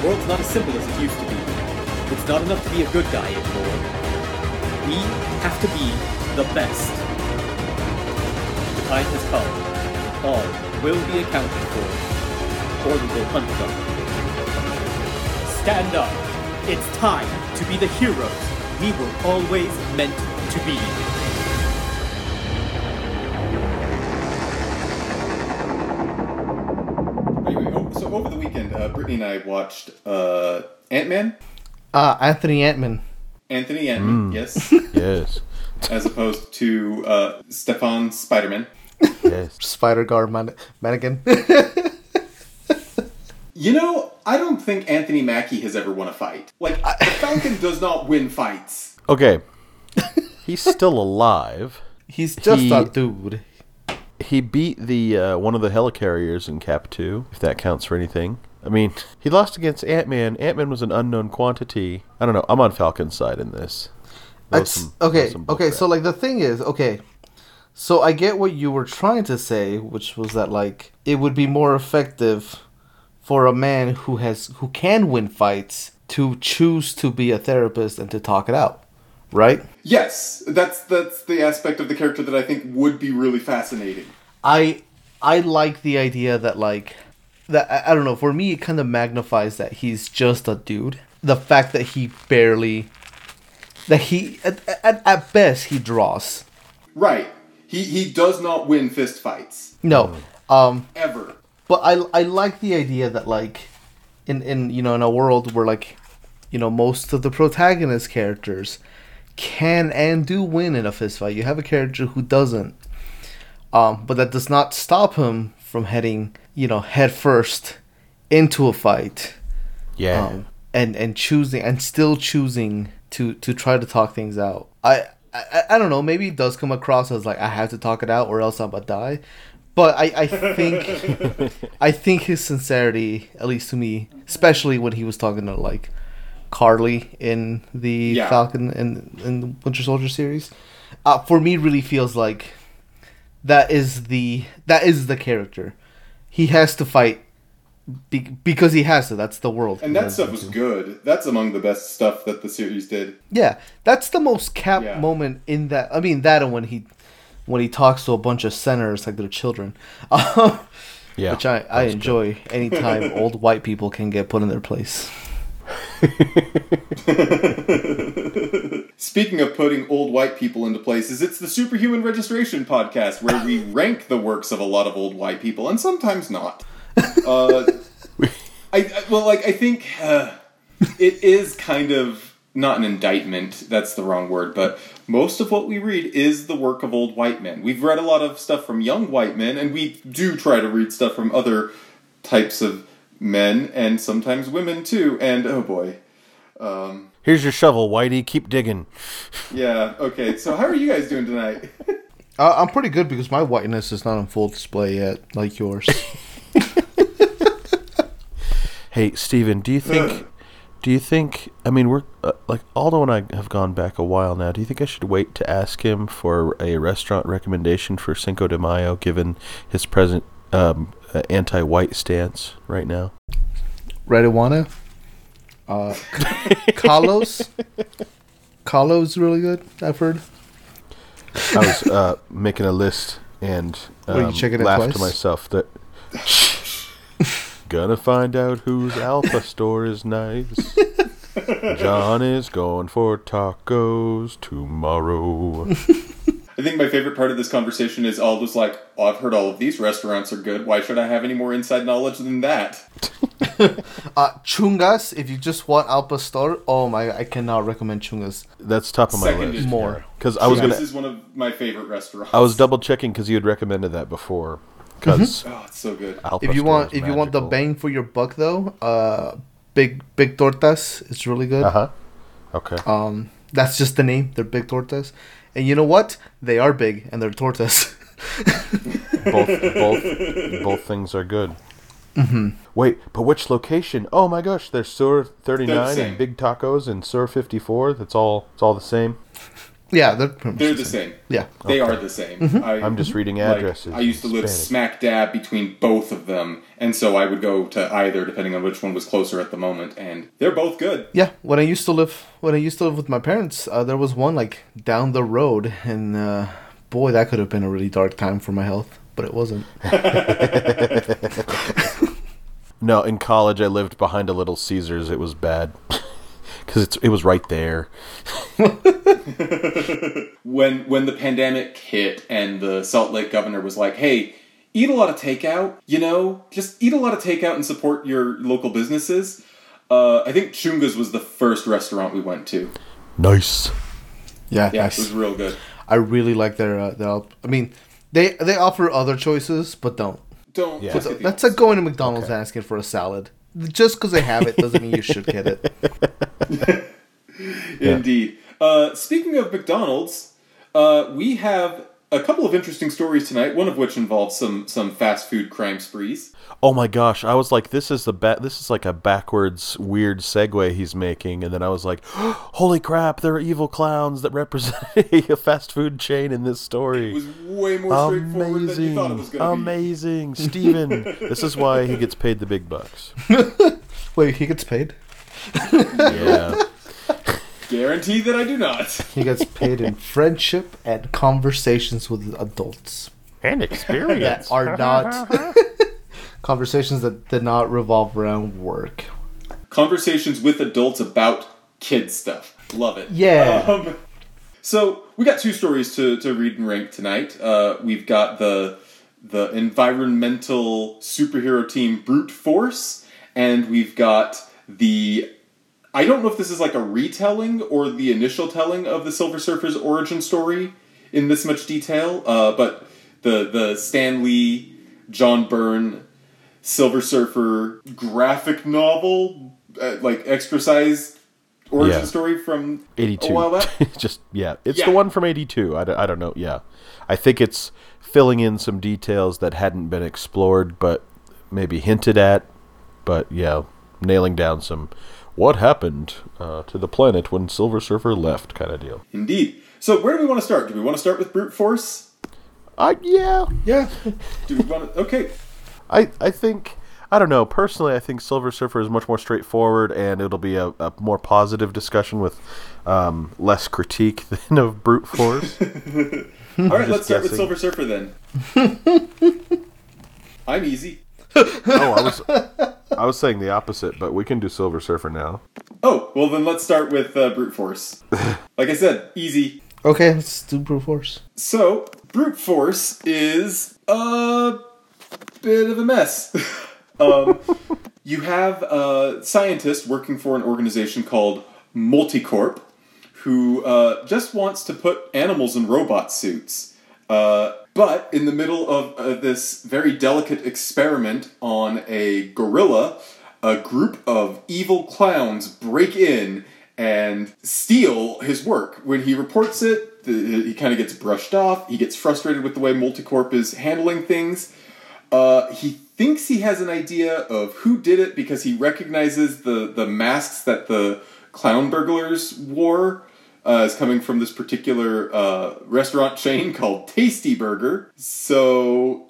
The world's not as simple as it used to be. It's not enough to be a good guy anymore. We have to be the best. The time has come. All will be accounted for, or we will hunt them. Stand up. It's time to be the heroes we were always meant to be. Weekend, uh, and I watched uh, Ant Man. Uh, Anthony Antman. Anthony Ant-Man, yes, Yes. as opposed to uh, Stefan Spider-Man. Yes. Spider Guard man- mannequin. You know, I don't think Anthony Mackie has ever won a fight. Like, the Falcon does not win fights. Okay. He's still alive. He's just He- a dude. He beat the uh, one of the helicarriers in Cap 2, if that counts for anything. I mean, he lost against Ant Man. Ant Man was an unknown quantity. I don't know. I'm on Falcon's side in this. That's, some- okay, some okay. bullcrap. So like the thing is, okay. So I get what you were trying to say, which was that like it would be more effective for a man who has who can win fights to choose to be a therapist and to talk it out, right? Yes, that's that's the aspect of the character that I think would be really fascinating. I I like the idea that like that I, I don't know. For me, it kind of magnifies that he's just a dude. The fact that he barely that he at, at, at best he draws. Right. He he does not win fist fights No, um, ever. but I I like the idea that like in in you know in a world where like you know most of the protagonist characters can and do win in a fist fight. You have a character who doesn't, um, but that does not stop him from heading you know head first into a fight. yeah. um, and and choosing and still choosing to to try to talk things out. I, I I don't know. Maybe it does come across as like I have to talk it out or else I'm gonna die. But I, I think I think his sincerity, at least to me, especially when he was talking to like Karli in the Yeah. Falcon and in the Winter Soldier series, uh, for me really feels like that is the that is the character. He has to fight be- because he has to. That's the world. And that has stuff to. was good. That's among the best stuff that the series did. Yeah, that's the most cap Yeah. moment in that. I mean, that and when he when he talks to a bunch of senators like they're children, yeah. which I I enjoy anytime old white people can get put in their place. Speaking of putting old white people into places, it's the Superhuman Registration podcast where we rank the works of a lot of old white people, and sometimes not. Uh, I, I well, like I think uh, it is kind of not an indictment. That's the wrong word, but most of what we read is the work of old white men. We've read a lot of stuff from young white men, and we do try to read stuff from other types of men and sometimes women too. And oh boy. Um, Here's your shovel, Whitey. Keep digging. yeah. Okay. So how are you guys doing tonight? Uh, I'm pretty good because my whiteness is not on full display yet, like yours. Hey, Steven, do you think? do you think? I mean, we're uh, like Aldo and I have gone back a while now. Do you think I should wait to ask him for a restaurant recommendation for Cinco de Mayo, given his present um, uh, anti-white stance right now? Rediwana, uh, Carlos, Carlos is really good. I've heard. I was uh, making a list and you um, it laughed to myself that. Gonna find out whose Al Pastor is nice. John is going for tacos tomorrow. I think my favorite part of this conversation is Aldo's like, oh, I've heard all of these restaurants are good. Why should I have any more inside knowledge than that? Uh, Chungas, if you just want Al Pastor, oh my, I cannot recommend Chungas That's top of my Seconded. list. more. Because I was gonna, This is one of my favorite restaurants. I was double checking because you had recommended that before. Because Oh, it's so good. If you want, if you want the bang for your buck, though, uh, big big tortas, it's really good. uh huh. Okay. Um, that's just the name. They're big tortas, and you know what? They are big and they're tortas. both both both things are good. Mm-hmm. Wait, but which location? Oh my gosh, there's Sur 39 same. and Big Tacos and Sur 54. That's all. It's all the same. Yeah, they're pretty much They're the same. Yeah. They are the same. I, I'm just reading like, addresses. I used to live Hispanic. smack dab between both of them, and so I would go to either depending on which one was closer at the moment, and they're both good. Yeah, when I used to live when I used to live with my parents, uh, there was one like down the road, and uh, boy, that could have been a really dark time for my health, but it wasn't. No, in college I lived behind a Little Caesars. It was bad because it was right there. When when the pandemic hit and the Salt Lake governor was like, "Hey, eat a lot of takeout, you know, just eat a lot of takeout and support your local businesses." Uh, I think Chunga's was the first restaurant we went to. Nice. Yeah, Yeah, nice. it was real good. I really like their uh, their. I mean, they they offer other choices, but don't. Don't. Yeah. just That's like going to McDonald's and asking for a salad. Just because they have it doesn't mean you should get it. Indeed. Uh, speaking of McDonald's, uh, we have a couple of interesting stories tonight. One of which involves some some fast food crime sprees. Oh my gosh! I was like, "This is the ba- This is like a backwards weird segue he's making," and then I was like, "Holy crap! There are evil clowns that represent a fast food chain in this story. It was way more straightforward than you thought it was Amazing! going to be. Amazing, Steven. this is why he gets paid the big bucks. Wait, he gets paid. Yeah. Guarantee that I do not. He gets paid in friendship and conversations with adults and that experience. are not conversations that did not revolve around work. Conversations with adults about kid stuff. Love it. Yeah. Um, so we got two stories to, to read and rank tonight. Uh, we've got the the environmental superhero team Brute Force, and we've got the I don't know if this is like a retelling or the initial telling of the Silver Surfer's origin story in this much detail, uh, but the the Stan Lee, John Byrne, Silver Surfer graphic novel, uh, like extra size origin Yeah. story from 82. a while back. Just yeah, it's Yeah. the one from 82. I, don't- I don't know. Yeah. I think it's filling in some details that hadn't been explored but maybe hinted at, but yeah, nailing down some what happened uh, to the planet when Silver Surfer left kind of deal. Indeed. So where do we want to start? Do we want to start with brute force? I yeah. Yeah. Do we want to? Okay. I I think I don't know. Personally, I think Silver Surfer is much more straightforward, and it'll be a, a more positive discussion with um, less critique than of brute force. All right. Let's start with. Silver Surfer then. I'm easy. oh, I was I was saying the opposite, but we can do Silver Surfer now. Oh well, then let's start with uh, brute force. Like I said, easy. Okay, let's do brute force. So brute force is a bit of a mess. um, you have a scientist working for an organization called Multicorp, who uh, just wants to put animals in robot suits. Uh, but in the middle of uh, this very delicate experiment on a gorilla, a group of evil clowns break in and steal his work. When he reports it, the, he kind of gets brushed off. He gets frustrated with the way Multicorp is handling things. Uh, he thinks he has an idea of who did it because he recognizes the, the masks that the clown burglars wore uh, as coming from this particular uh, restaurant chain called Tasty Burger. So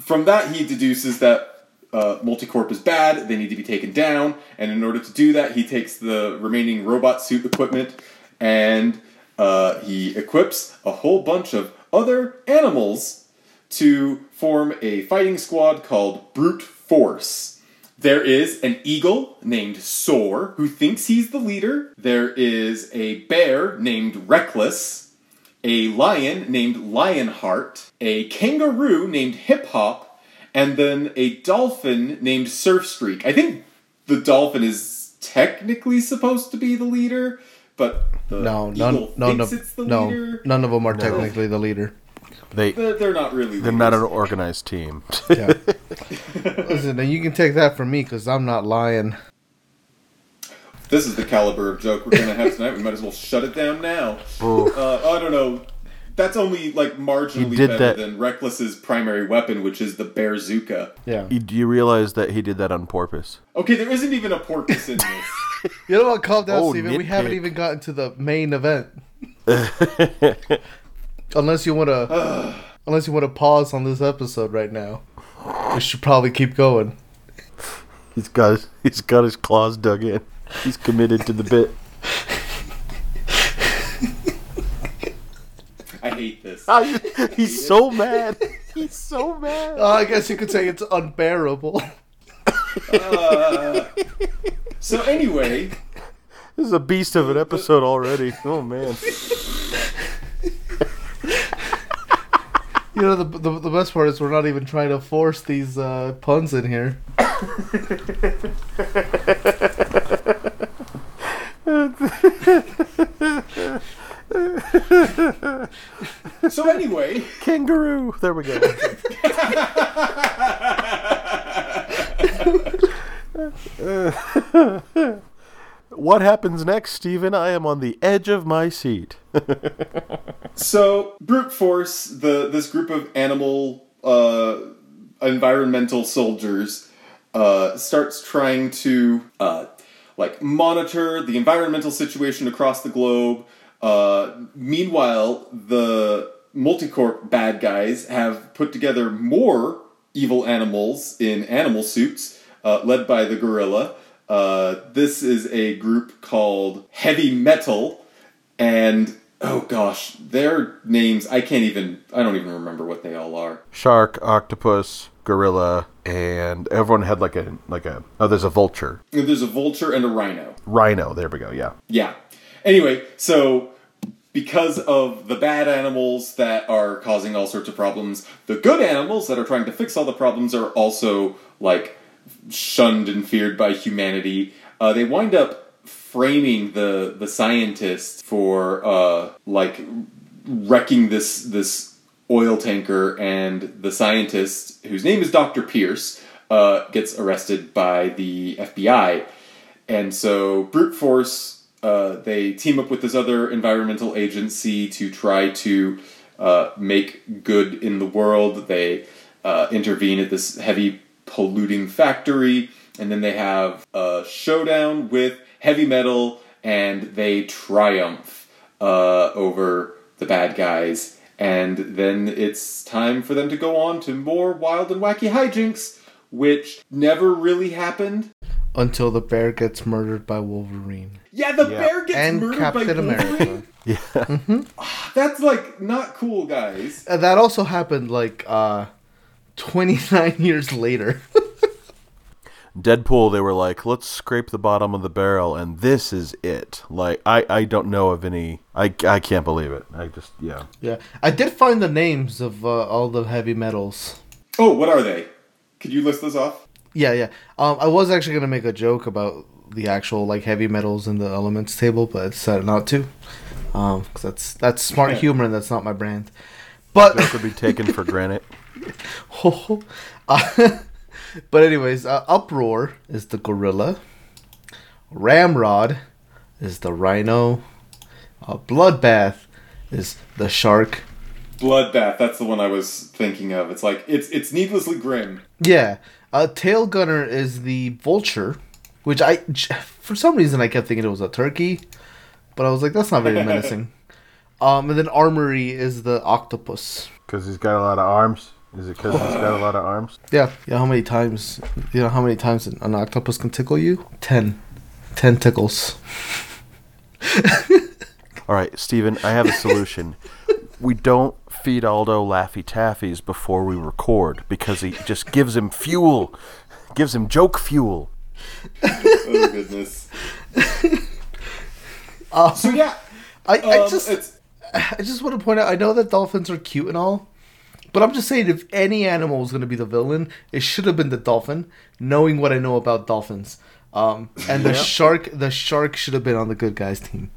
from that, he deduces that uh, Multicorp is bad, they need to be taken down, and in order to do that, he takes the remaining robot suit equipment and uh, he equips a whole bunch of other animals to form a fighting squad called Brute Force. There is an eagle named Soar who thinks he's the leader. There is a bear named Reckless, a lion named Lionheart, a kangaroo named Hip Hop, and then a dolphin named Surfstreak. I think the dolphin is technically supposed to be the leader, but the No, eagle none, none thinks of it's the no, leader. none of them are technically the leader. They They're, they're not really. they're not an organized team. Yeah. Listen, now you can take that from me because I'm not lying. This is the caliber of joke we're gonna have tonight. We might as well shut it down now. Uh, I don't know. That's only like marginally did better that- than Reckless's primary weapon, which is the Bearzuka. Yeah. You- Do you realize that he did that on purpose? Okay, there isn't even a porpoise in this. You know what? Calm down, Oh, Steven. We haven't even gotten to the main event. unless you want to, unless you want to pause on this episode right now, we should probably keep going. He's got his, he's got his claws dug in. He's committed to the bit. I hate this. he's so mad. He's so mad. Uh, I guess you could say it's unbearable. So anyway, This is a beast of an episode already. Oh man. You know, the, the the best part is we're not even trying to force these uh, puns in here. so anyway, Kangaroo. There we go. what happens next, Stephen? I am on the edge of my seat. so brute force, the this group of animal uh, environmental soldiers uh, starts trying to uh, like monitor the environmental situation across the globe. Uh, meanwhile, the multicorp bad guys have put together more evil animals in animal suits, uh, led by the gorilla. Uh, this is a group called Heavy Metal, and oh gosh, their names I can't even I don't even remember what they all are. Shark, octopus, gorilla, and everyone had like a like a oh, there's a vulture, There's a vulture and a rhino. rhino. There we go. Yeah. Yeah. Anyway, so because of the bad animals that are causing all sorts of problems, the good animals that are trying to fix all the problems are also like shunned and feared by humanity. Uh, they wind up framing the the scientists for uh, like wrecking this this oil tanker, and the scientist whose name is Doctor Pierce uh, gets arrested by the FBI. And so brute force, uh, they team up with this other environmental agency to try to uh, make good in the world. They uh, intervene at this heavy polluting factory, and then they have a showdown with heavy metal, and they triumph uh, over the bad guys. And then it's time for them to go on to more wild and wacky hijinks, which never really happened. Until the bear gets murdered by Wolverine. Yeah, the Yeah. bear gets and murdered Captain by America. Wolverine. That's like not cool, guys. And that also happened like uh 29 years later. Deadpool, they were like, let's scrape the bottom of the barrel, and this is it. Like, I, I don't know of any. I, I can't believe it. I just, yeah. yeah. I did find the names of uh, all the heavy metals. Oh, what are they? Could you list those off? Yeah, yeah. Um, I was actually gonna make a joke about the actual like heavy metals in the elements table, but I decided not to. Um, 'cause that's that's smart humor and that's not my brand. But That could be taken for granted. uh, but anyways, uh, uproar is the gorilla. Ramrod is the rhino. Uh, bloodbath is the shark. Bloodbath. That's the one I was thinking of. It's like it's it's needlessly grim. Yeah. Uh, tail gunner is the vulture, which I for some reason I kept thinking it was a turkey, but I was like that's not very menacing. Um, and then armory is the octopus. Because he's got a lot of arms. Is it because he's got a lot of arms? Yeah. Yeah. How many times? You know how many times an, an octopus can tickle you? Ten. Ten tickles. All right, Steven, I have a solution. we don't feed Aldo Laffy Taffies before we record because he just gives him fuel, gives him joke fuel. Oh goodness. Uh, So yeah, I, I um, just it's I just want to point out I know that dolphins are cute and all, but I'm just saying if any animal was going to be the villain, it should have been the dolphin. Knowing what I know about dolphins, um, and the shark, the shark should have been on the good guys team,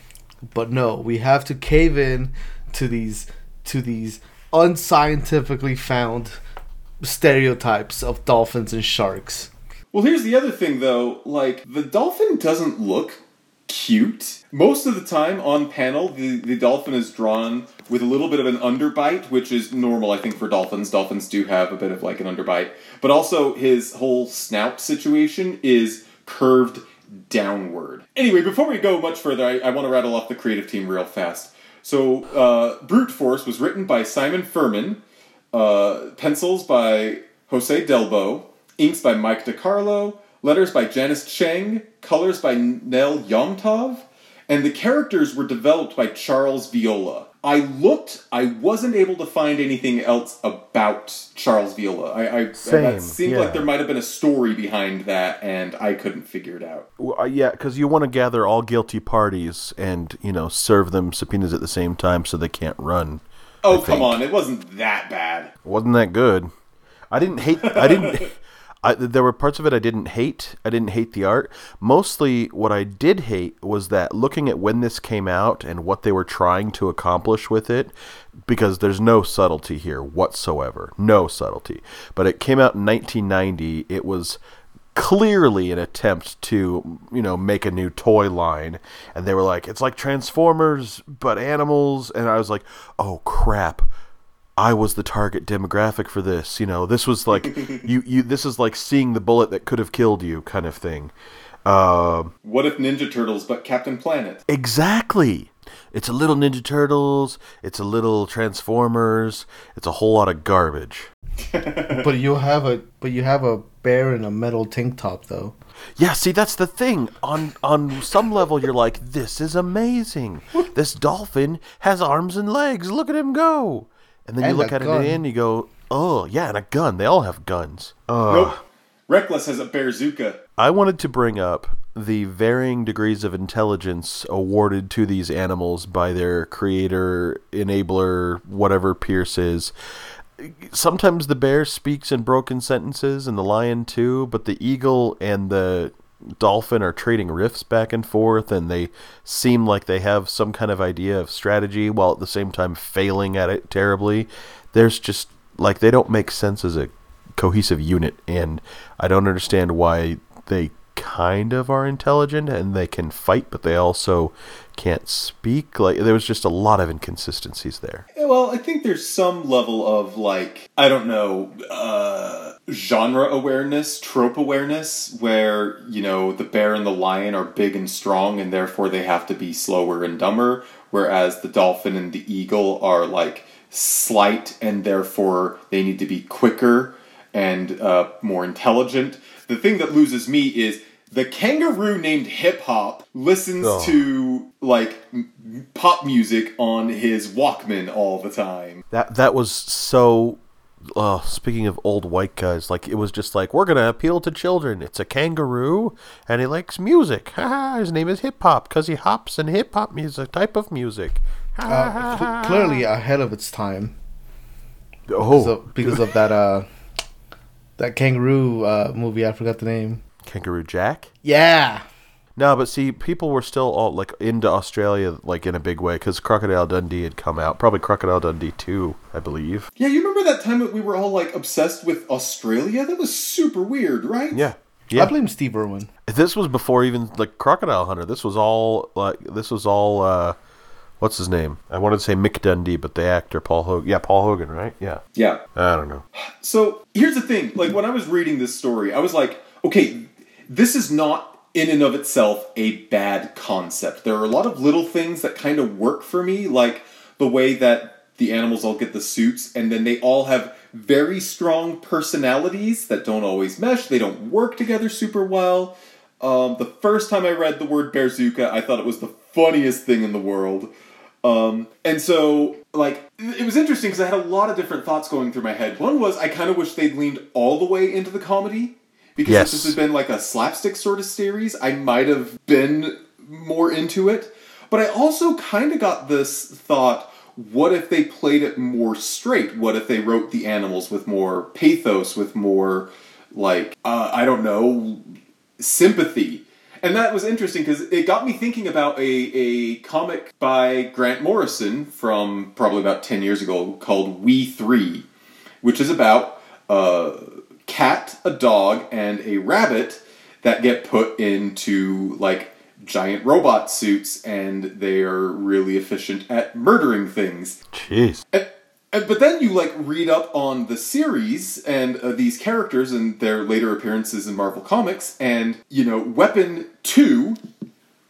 but no, we have to cave in to these to these unscientifically found stereotypes of dolphins and sharks. Well, here's the other thing though. Like, the dolphin doesn't look cute. Most of the time on panel, the, the dolphin is drawn with a little bit of an underbite, which is normal, I think, for dolphins. Dolphins do have a bit of like an underbite. But also, his whole snout situation is curved downward. Anyway, before we go much further, I, I want to rattle off the creative team real fast. So, uh, Brute Force was written by Simon Furman, uh, pencils by Jose Delbo, inks by Mike DeCarlo, letters by Janice Cheng, colors by Nel Yomtov, and the characters were developed by Charles Viola. I looked, I wasn't able to find anything else about Charles Viola. I, I Same, that seemed yeah. like there might have been a story behind that, and I couldn't figure it out. Well, uh, yeah, because you want to gather all guilty parties and you know serve them subpoenas at the same time so they can't run. Oh, come on, it wasn't that bad. wasn't that good. I didn't hate. I didn't. I, there were parts of it I didn't hate. I didn't hate the art. Mostly, what I did hate was that looking at when this came out and what they were trying to accomplish with it, because there's no subtlety here whatsoever. No subtlety. But it came out in 1990. It was clearly an attempt to you know make a new toy line and they were like it's like transformers but animals and i was like oh crap I was the target demographic for this. You know, this was like you you this is like seeing the bullet that could have killed you kind of thing. Um What if Ninja Turtles but Captain Planet? exactly. It's a little Ninja Turtles, it's a little Transformers, it's a whole lot of garbage. But you have a but you have a bear in a metal tank top though. Yeah, see that's the thing. On on some level you're like this is amazing. This dolphin has arms and legs. Look at him go. And then you look at gun. it and you go, "Oh, yeah, and a gun. They all have guns." Uh, Nope. Reckless has a Bearzuka. I wanted to bring up the varying degrees of intelligence awarded to these animals by their creator, enabler, whatever Pierce is. Sometimes the bear speaks in broken sentences, and the lion too, but the eagle and the dolphin are trading riffs back and forth, and they seem like they have some kind of idea of strategy while at the same time failing at it terribly. There's just like they don't make sense as a cohesive unit and I don't understand why they kind of are intelligent and they can fight but they also can't speak like there was just a lot of inconsistencies there. Well, I think there's some level of like I don't know uh, genre awareness, trope awareness, where you know the bear and the lion are big and strong, and therefore they have to be slower and dumber, whereas the dolphin and the eagle are like slight, and therefore they need to be quicker and uh, more intelligent. The thing that loses me is. The kangaroo named Hip Hop listens Oh. to like m- pop music on his Walkman all the time. That that was so uh, speaking of old white guys, like it was just like we're gonna appeal to children. It's a kangaroo, and he likes music. Ha ha! His name is Hip Hop because he hops and hip hop music type of music. Ha, ha, Uh, cl- clearly ahead of its time. oh, So, because of that uh that kangaroo uh movie, I forgot the name. Kangaroo Jack. Yeah. No, but see, people were still all like into Australia like in a big way because Crocodile Dundee had come out. Probably Crocodile Dundee two, I believe. Yeah, you remember that time that we were all like obsessed with Australia? That was super weird, right? Yeah, Yeah. I blame Steve Irwin. This was before even like Crocodile Hunter. This was all like this was all. uh What's his name? I wanted to say Mick Dundee, but the actor Paul Hogan. Yeah, Paul Hogan, right? Yeah. Yeah. I don't know. So here's the thing: like when I was reading this story, I was like, okay, this is not in and of itself a bad concept. There are a lot of little things that kind of work for me, like the way that the animals all get the suits, and then they all have very strong personalities that don't always mesh. They don't work together super well. Um, the first time I read the word Bearzuka, I thought it was the funniest thing in the world. Um, and so, like, it was interesting because I had a lot of different thoughts going through my head. One was I kind of wish they'd leaned all the way into the comedy because Yes. if this had been like a slapstick sort of series, I might have been more into it. But I also kind of got this thought: what if they played it more straight? What if they wrote the animals with more pathos, with more like uh, I don't know sympathy. And that was interesting because it got me thinking about a, a comic by Grant Morrison from probably about 10 years ago called We Three, which is about a cat, a dog, and a rabbit that get put into like giant robot suits and they are really efficient at murdering things. Jeez. And, and, but then you like read up on the series and uh, these characters and their later appearances in Marvel Comics, and you know, Weapon Two,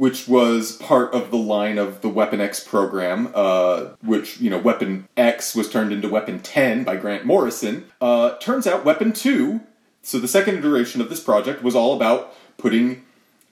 which was part of the line of the Weapon X program, uh, which, you know, Weapon X was turned into Weapon 10 by Grant Morrison. Uh, turns out Weapon 2, so the second iteration of this project, was all about putting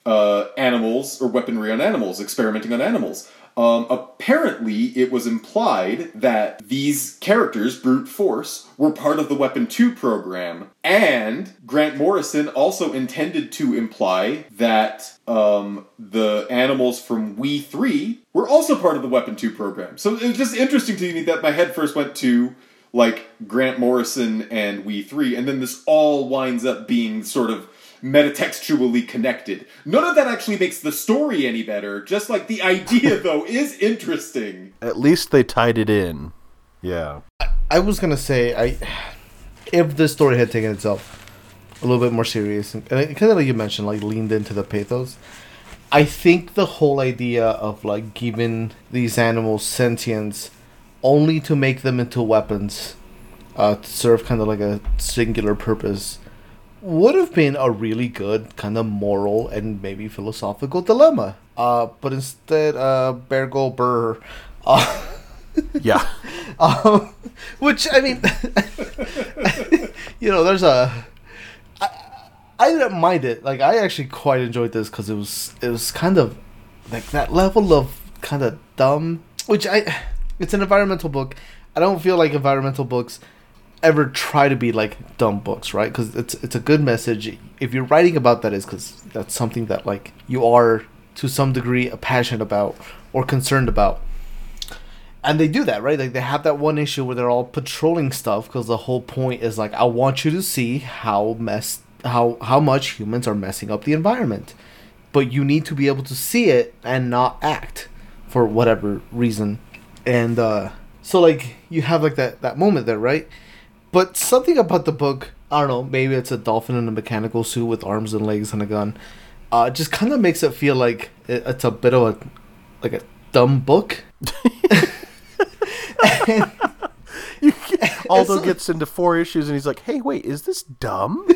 uh, animals or weaponry on animals, experimenting on animals. Um, apparently, it was implied that these characters, Brute Force, were part of the Weapon 2 program, and Grant Morrison also intended to imply that um, the animals from We 3 were also part of the Weapon 2 program. So it was just interesting to me that my head first went to like Grant Morrison and We 3, and then this all winds up being sort of metatextually connected. None of that actually makes the story any better. Just like the idea, though, is interesting. At least they tied it in. Yeah. I was gonna say, I if the story had taken itself a little bit more serious, and kind of like you mentioned, like leaned into the pathos. I think the whole idea of like giving these animals sentience only to make them into weapons uh, to serve kind of like a singular purpose would have been a really good kind of moral and maybe philosophical dilemma. Uh, but instead, uh, Burr, uh, Yeah. um, which I mean, you know, there's a. I, I didn't mind it. Like I actually quite enjoyed this because it was it was kind of like that level of kind of dumb. Which I, it's an environmental book. I don't feel like environmental books ever try to be like dumb books, right? Because it's it's a good message. If you're writing about that, is because that's something that like you are to some degree a passionate about or concerned about. And they do that, right? Like they have that one issue where they're all patrolling stuff because the whole point is like I want you to see how mess how how much humans are messing up the environment. But you need to be able to see it and not act for whatever reason. And uh so like you have like that that moment there, right? But something about the book, I don't know, maybe it's a dolphin in a mechanical suit with arms and legs and a gun. Uh, just kind of makes it feel like it's a bit of a like a dumb book. And- Aldo gets into four issues and he's like, "Hey, wait, is this dumb?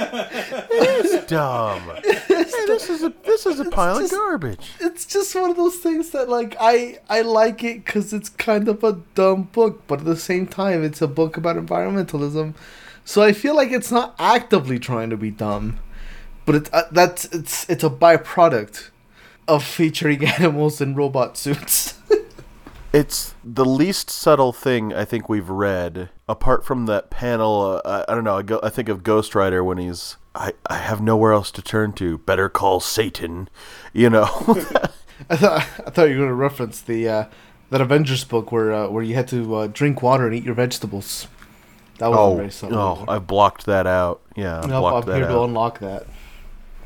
it is dumb. Hey, this is a this is a pile just- of garbage." it's just one of those things that like I I like it because it's kind of a dumb book, but at the same time it's a book about environmentalism, so I feel like it's not actively trying to be dumb, but it's uh, that's it's it's a byproduct of featuring animals in robot suits. It's the least subtle thing I think we've read, apart from that panel. Uh, I, I don't know. I, go, I think of Ghost Rider when he's, I, I have nowhere else to turn to. Better call Satan. You know. I thought I thought you were going to reference the uh, that Avengers book where uh, where you had to uh, drink water and eat your vegetables. That was oh, very subtle. oh, I've blocked that out. Yeah, I've Nope, blocked I'm that here to out. unlock that.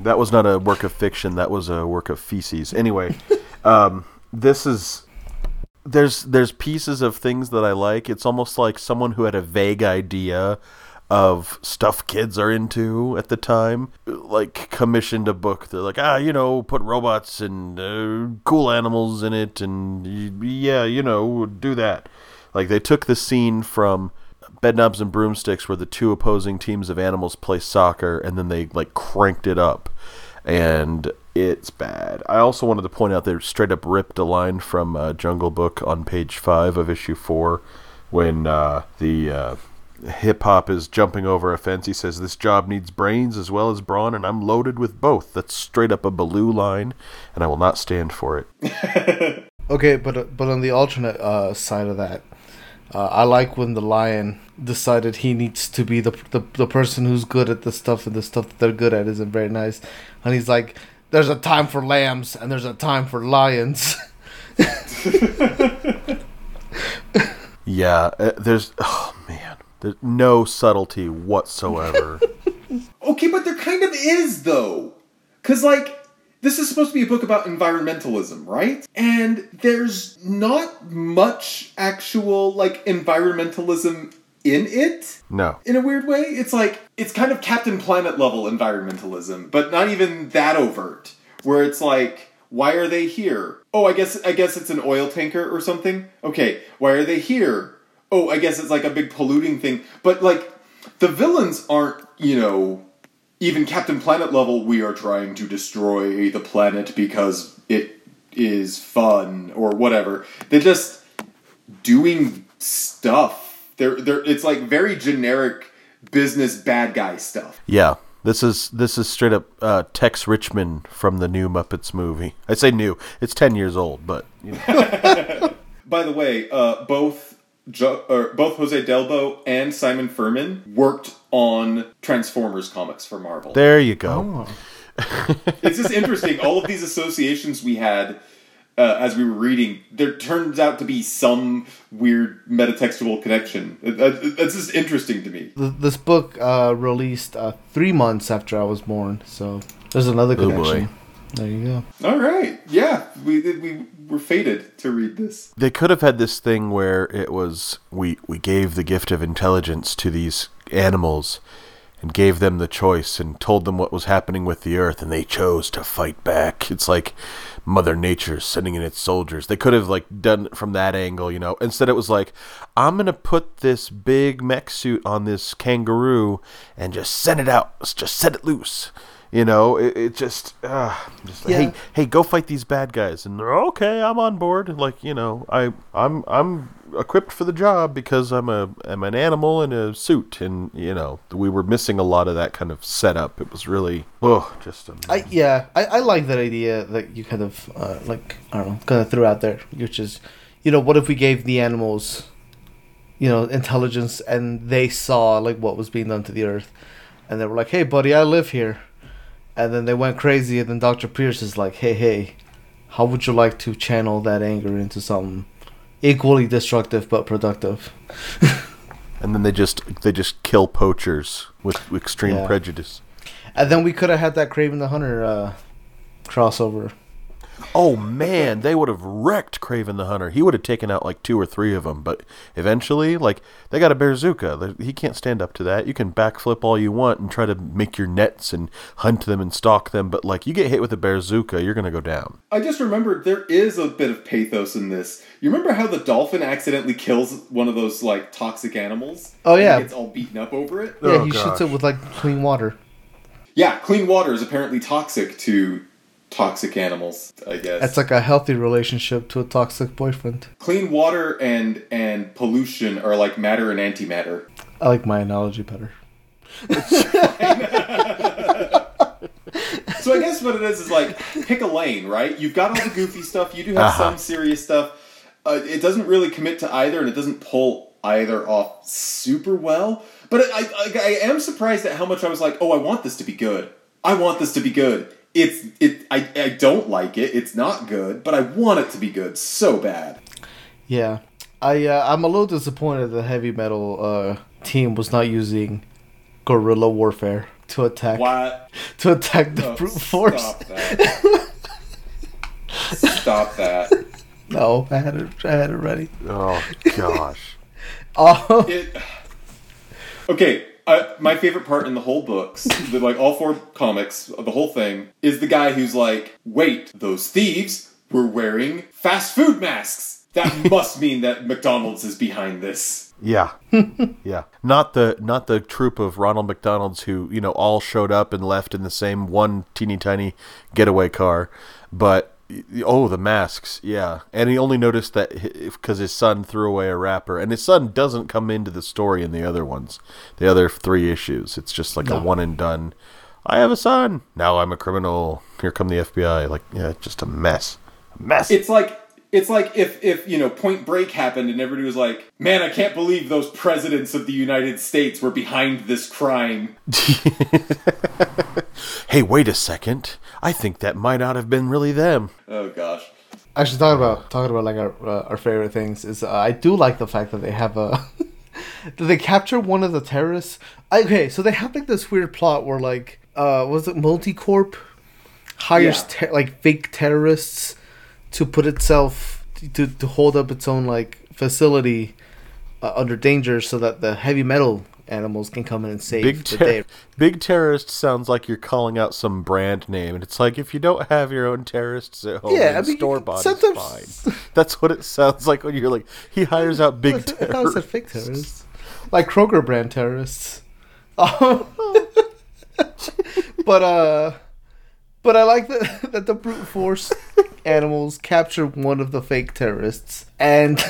That was not a work of fiction. That was a work of feces. Anyway, um, this is there's there's pieces of things that I like. It's almost like someone who had a vague idea of stuff kids are into at the time, like commissioned a book. They're like, ah, you know, put robots and uh, cool animals in it, and yeah, you know, do that. Like they took the scene from Bedknobs and Broomsticks, where the two opposing teams of animals play soccer, and then they like cranked it up, and it's bad. I also wanted to point out they straight up ripped a line from uh, Jungle Book on page five of issue four, when uh, the uh, hip hop is jumping over a fence. He says, "This job needs brains as well as brawn, and I'm loaded with both." That's straight up a Baloo line, and I will not stand for it. Okay, but uh, but on the alternate uh, side of that, uh, I like when the lion decided he needs to be the, the the person who's good at the stuff and the stuff that they're good at isn't very nice, and he's like, "There's a time for lambs and there's a time for lions." Yeah, uh, there's oh man, there's no subtlety whatsoever. Okay, but there kind of is though, because like this is supposed to be a book about environmentalism, right? And there's not much actual like environmentalism in it. no. In a weird way, it's like it's kind of Captain Planet level environmentalism, but not even that overt. Where it's like, why are they here? Oh, I guess I guess it's an oil tanker or something. Okay, why are they here? Oh, I guess it's like a big polluting thing. But like, the villains aren't you know even Captain Planet level, we are trying to destroy the planet because it is fun or whatever. They're just doing stuff. They're they're it's like very generic business bad guy stuff. Yeah. This is this is straight up uh, Tex Richman from the new Muppets movie. I say new; it's ten years old, but you know. By the way, uh, both jo- or both Jose Delbo and Simon Furman worked on Transformers comics for Marvel. there you go. it's just interesting. All of these associations we had uh, as we were reading, there turns out to be some weird metatextual connection. It- it- That's just interesting to me. Th- This book uh, released uh, three months after I was born, so there's another Oh, boy. connection. There you go. All right, yeah, we we were fated to read this. They could have had this thing where it was we we gave the gift of intelligence to these animals and gave them the choice and told them what was happening with the earth and they chose to fight back. It's like mother nature sending in its soldiers. They could have like done it from that angle, you know. Instead it was like I'm to put this big mech suit on this kangaroo and just send it out. Just set it loose. You know, it, it just, uh, just Yeah. hey, hey, go fight these bad guys, and they're okay. I'm on board. Like, you know, I, I'm, I'm equipped for the job because I'm a, I'm an animal in a suit, and you know, we were missing a lot of that kind of setup. It was really, oh, just a, I yeah, I, I like that idea that you kind of uh, like I don't know, kind of threw out there, which is, you know, what if we gave the animals, you know, intelligence and they saw like what was being done to the earth, and they were like, "Hey, buddy, I live here," and then they went crazy, and then Doctor Pierce is like, "Hey, hey, how would you like to channel that anger into something equally destructive but productive?" and then they just, they just kill poachers with extreme Yeah. prejudice. And then we could have had that Kraven the Hunter uh, crossover. Oh man, they would have wrecked Kraven the Hunter. He would have taken out like two or three of them, but eventually, like they got a bazooka. He can't stand up to that. You can backflip all you want and try to make your nets and hunt them and stalk them, but like you get hit with a bazooka, you're gonna go down. I just remembered there is a bit of pathos in this. You remember how the dolphin accidentally kills one of those like toxic animals? Oh, yeah. he gets all beaten up over it. Yeah, Oh, he shoots it with like clean water. Yeah, clean water is apparently toxic to toxic animals. I guess That's like a healthy relationship to a toxic boyfriend. clean water and and pollution are like matter and antimatter. I like my analogy better. So I guess what it is is like pick a lane, right? You've got all the goofy stuff. You do have Uh-huh. some serious stuff. Uh, it doesn't really commit to either, and it doesn't pull either off super well. But I, I, I am surprised at how much I was like, oh, I want this to be good. I want this to be good. It's it. I, I don't like it. It's not good, but I want it to be good so bad. Yeah, I uh, I'm a little disappointed the heavy metal uh, team was not using guerrilla warfare to attack What? to attack the Oh, brute force. Stop that. stop that. No, I had it. I had it ready. Oh gosh. Oh, It, okay, uh, my favorite part in the whole books, the, like all four comics, the whole thing, is the guy who's like, "Wait, those thieves were wearing fast food masks. That must mean that McDonald's is behind this." Yeah. yeah. Not the not the troop of Ronald McDonald's who, you know, all showed up and left in the same one teeny tiny getaway car, but oh, the masks. Yeah. And he only noticed that because his son threw away a wrapper and his son doesn't come into the story in the other ones. The other 3 issues. It's just like a one and done. I have a son. Now I'm a criminal. Here come the FBI. Like, yeah, just a mess. A mess. It's like it's like if if you know Point Break happened and everybody was like, "Man, I can't believe those presidents of the United States were behind this crime." hey, wait a second. I think that might not have been really them. Oh gosh. actually, talking about talking about like our uh, our favorite things is uh, I do like the fact that they have a. that they capture one of the terrorists. Okay, so they have like this weird plot where like uh was it Multicorp hires Yeah. ter- like fake terrorists to put itself to to hold up its own like facility uh, under danger so that the heavy metal animals can come in and save Big, the day. big terrorist sounds like you're calling out some brand name, and it's like if you don't have your own terrorists at home, Yeah, I mean, store bought sometimes- fine. That's what it sounds like when you're like he hires out big How's it terrorists. Like Kroger brand terrorists. But uh, but I like that that the brute force animals capture one of the fake terrorists and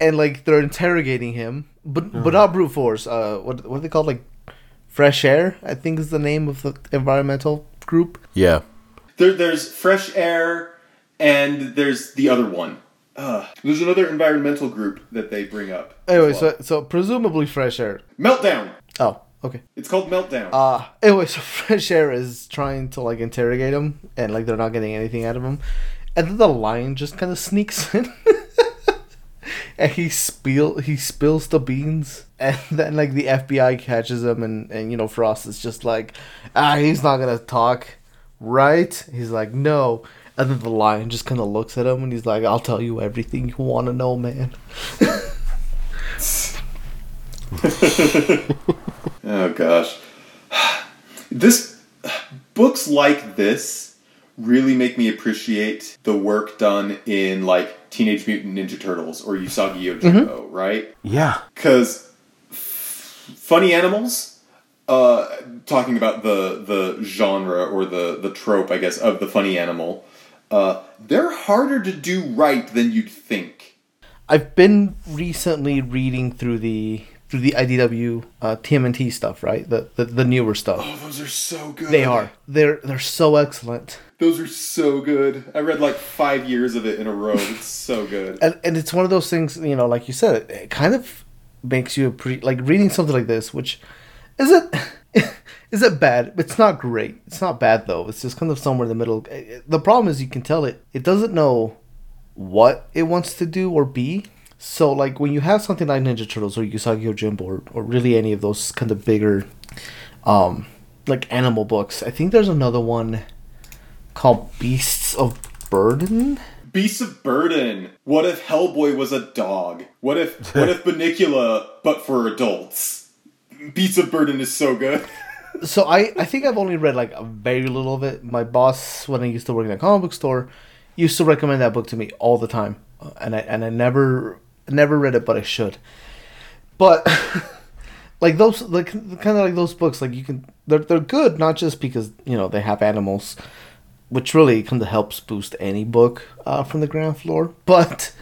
and like they're interrogating him, but but not brute force. Uh, what what are they called? Like fresh air, I think is the name of the environmental group. Yeah. There, there's fresh air, and there's the other one. Uh, there's another environmental group that they bring up. Anyway, well. so so presumably fresh air. meltdown. Oh, okay. It's called meltdown. Uh anyway, so fresh air is trying to like interrogate him, and like they're not getting anything out of him, and then the lion just kind of sneaks in. And he spill he spills the beans, and then like the FBI catches him, and and you know Frost is just like, ah, he's not gonna talk, right? He's like, no, and then the lion just kind of looks at him, and he's like, I'll tell you everything you want to know, man. Oh gosh. This books like this really make me appreciate the work done in like Teenage Mutant Ninja Turtles or Usagi Yojimbo, right? Yeah. Cuz funny animals uh talking about the the genre or the the trope I guess of the funny animal uh they're harder to do right than you'd think. I've been recently reading through the through the IDW uh, TMNT stuff, right? The, the the newer stuff. Oh, those are so good. They are. They're they're so excellent. Those are so good. I read like 5 years of it in a row. It's so good. and and it's one of those things you know like you said it, kind of makes you pretty like reading something like this which is it is it bad it's not great it's not bad though it's just kind of somewhere in the middle the problem is you can tell it it doesn't know what it wants to do or be so like when you have something like ninja turtles or usagi yojimbo or, or really any of those kind of bigger um like animal books i think there's another one called beasts of burden Beasts of Burden. What if Hellboy was a dog? What if what if Bunnicula but for adults? Beasts of Burden is so good. so I, I think I've only read like a very little of it. My boss, when I used to work in a comic book store, used to recommend that book to me all the time, and I and I never never read it, but I should. But like those, like kind of like those books, like you can they're they're good not just because you know they have animals, which really kind of helps boost any book uh, from the ground floor, but.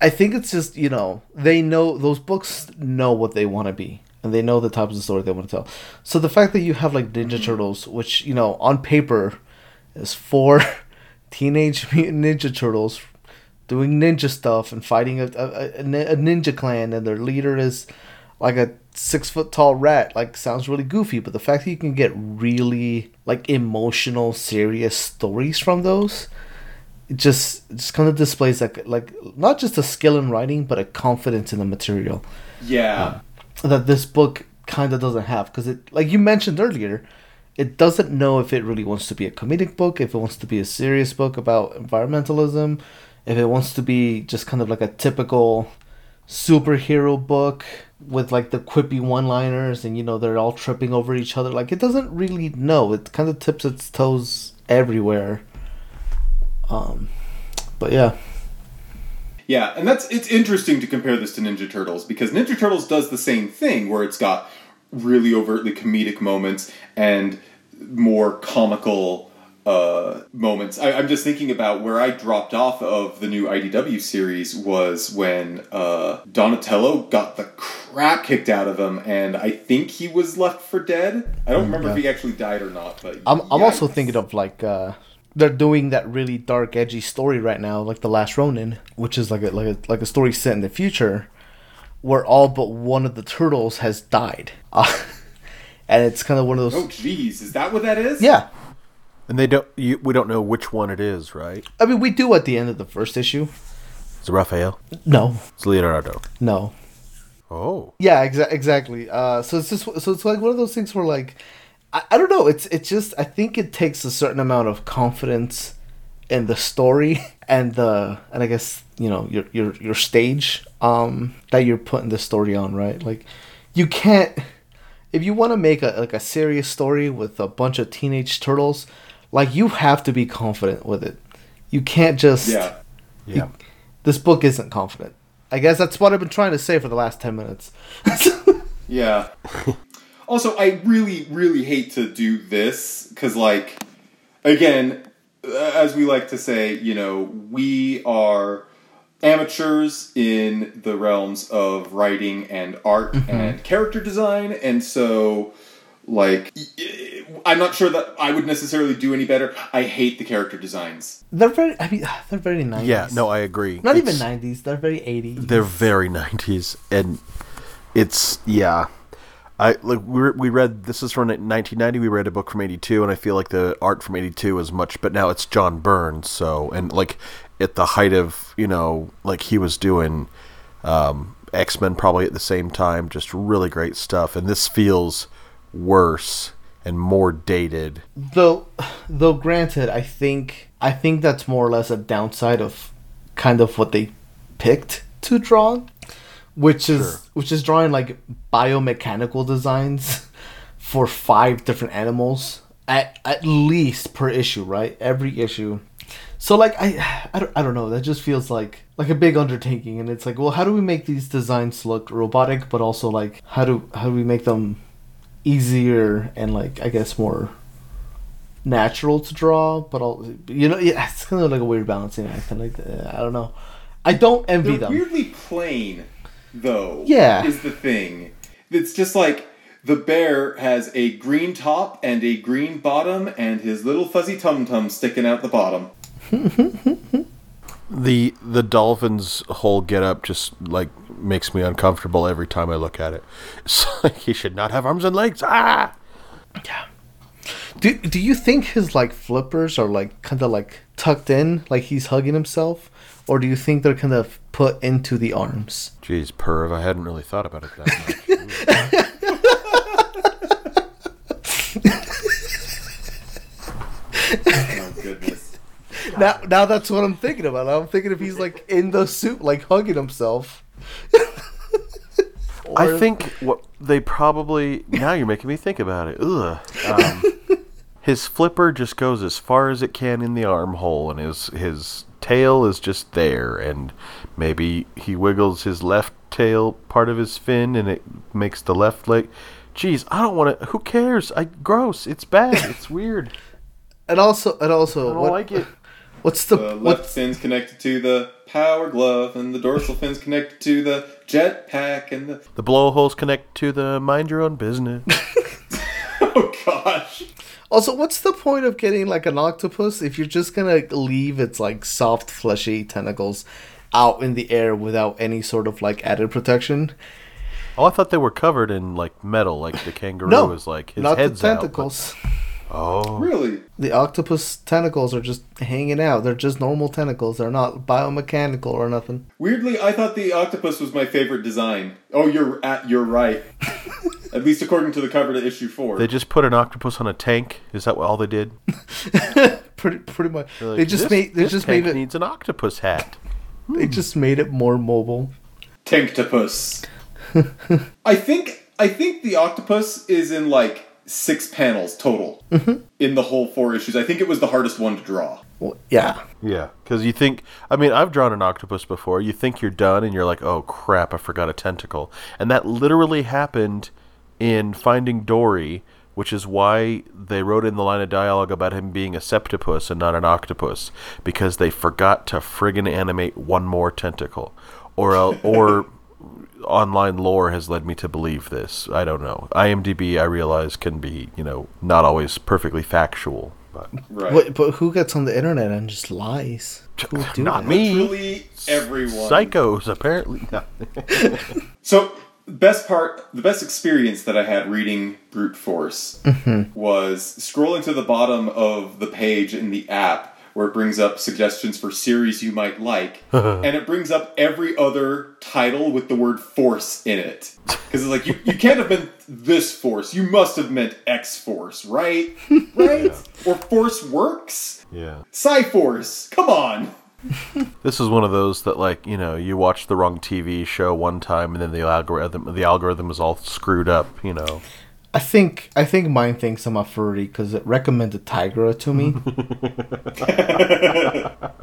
I think it's just you know they know those books know what they want to be and they know the types of story they want to tell. So the fact that you have like Ninja Turtles, which you know on paper is four teenage mutant ninja turtles doing ninja stuff and fighting a, a, a, a ninja clan, and their leader is like a six foot tall rat. Like sounds really goofy, but the fact that you can get really like emotional, serious stories from those it just just kind of displays like like not just a skill in writing but a confidence in the material Yeah. Um, that this book kind of doesn't have because it like you mentioned earlier it doesn't know if it really wants to be a comedic book if it wants to be a serious book about environmentalism if it wants to be just kind of like a typical superhero book with like the quippy one liners and you know they're all tripping over each other like it doesn't really know. It kind of tips its toes everywhere. Um but yeah. Yeah, and that's it's interesting to compare this to Ninja Turtles because Ninja Turtles does the same thing where it's got really overtly comedic moments and more comical uh, moments. I, I'm just thinking about where I dropped off of the new IDW series was when uh, Donatello got the crap kicked out of him, and I think he was left for dead. I don't remember if he actually died or not, but I'm, I'm also thinking of like uh they're doing that really dark edgy story right now like the last ronin which is like a like a like a story set in the future where all but one of the turtles has died uh, and it's kind of one of those Oh, jeez, is that what that is? yeah And they don't. You, we don't know which one it is, right? i mean we do at the end of the first issue It's Raphael. no It's Leonardo. no Oh. Yeah, exa- exactly. Uh, so it's just so it's like one of those things where like I, I don't know. It's it's just I think it takes a certain amount of confidence in the story and the and I guess you know your your your stage um that you're putting the story on right. Like you can't if you want to make a like a serious story with a bunch of teenage turtles, like you have to be confident with it. You can't just Yeah. Yeah. this book isn't confident. I guess that's what I've been trying to say for the last ten minutes. Yeah. Also, I really, really hate to do this because, like, again, uh, as we like to say, you know, we are amateurs in the realms of writing and art and character design, and so. Like, I'm not sure that I would necessarily do any better. I hate the character designs. They're very. I mean, they're very nineties. Yeah, no, I agree. Not even nineties. They're very eighties. They're very nineties, and it's yeah. I like we we read this is from 1990. We read a book from 82, and I feel like the art from 82 is much, but now it's John Byrne's. So and like at the height of you know like he was doing um, X Men probably at the same time, just really great stuff. And this feels worse and more dated. Though, though, granted, I think I think that's more or less a downside of kind of what they picked to draw, which is Sure. which is drawing like biomechanical designs for five different animals at at least per issue, right? Every issue. So like I, I don't, I don't know. That just feels like like a big undertaking, and it's like, well, how do we make these designs look robotic, but also like how do how do we make them easier and like I guess more natural to draw, but all you know, yeah, it's kind of like a weird balancing act. And like uh, I don't know, I don't envy They're them. weirdly plain, though. Yeah. is the thing. It's just like the bear has a green top and a green bottom, and his little fuzzy tum tum sticking out the bottom. The the dolphin's whole getup just like makes me uncomfortable every time I look at it. It's like he should not have arms and legs. Ah. Yeah. Do do you think his like flippers are like kind of like tucked in, like he's hugging himself, or do you think they're kind of put into the arms? Jeez, perv, I hadn't really thought about it that much. Now now that's what I'm thinking about. I'm thinking if he's like in the suit, like hugging himself. I think what they probably now you're making me think about it. Ugh. Um, his flipper just goes as far as it can in the armhole, and his his tail is just there, and maybe he wiggles his left tail part of his fin, and it makes the left leg. Jeez, I don't want to. Who cares? I gross. It's bad. It's weird. And also and also I don't what, like it. What's the, The left what's fin's connected to the power glove, and the dorsal fin's connected to the jetpack, and the The blowholes connect to the mind your own business. oh gosh. Also, what's the point of getting like an octopus if you're just gonna leave its like soft, fleshy tentacles out in the air without any sort of like added protection? Oh, I thought they were covered in like metal, like the kangaroo No, is like his not the head's out, but- tentacles. Oh, Really? The octopus tentacles are just hanging out. They're just normal tentacles. They're not biomechanical or nothing. Weirdly, I thought the octopus was my favorite design. Oh, you're at, you're right. At least according to the cover to issue four. they just put an octopus on a tank. Is that what all they did? Pretty, pretty much. They're like, they just "This- made. They this just tank made it. needs an octopus hat. They just made it more mobile. Tanktopus. I think I think the octopus is in like six panels total mm-hmm. in the whole four issues. I think it was the hardest one to draw. Well, yeah. Yeah, because you think. I mean, I've drawn an octopus before. You think you're done, and you're like, "Oh crap, I forgot a tentacle," and that literally happened in Finding Dory, which is why they wrote in the line of dialogue about him being a septopus and not an octopus, because they forgot to friggin' animate one more tentacle, or el- or. Online lore has led me to believe this. I don't know. IMDb, I realize, can be, you know, not always perfectly factual. But Right. But, but who gets on the internet and just lies? Who do Not that? me. Literally everyone. Psychos, apparently. No. So best part, the best experience that I had reading Brute Force mm-hmm. was scrolling to the bottom of the page in the app where it brings up suggestions for series you might like, uh-huh. and it brings up every other title with the word "force" in it. Because it's like you, you can't have meant this force. You must have meant X Force, right? Right? Or Force Works? Yeah. Psi-Force. Come on. This is one of those that, like, you know, you watch the wrong TV show one time, and then the algorithm, the algorithm is all screwed up. You know. I think I think mine thinks I'm a furry because it recommended Tigra to me.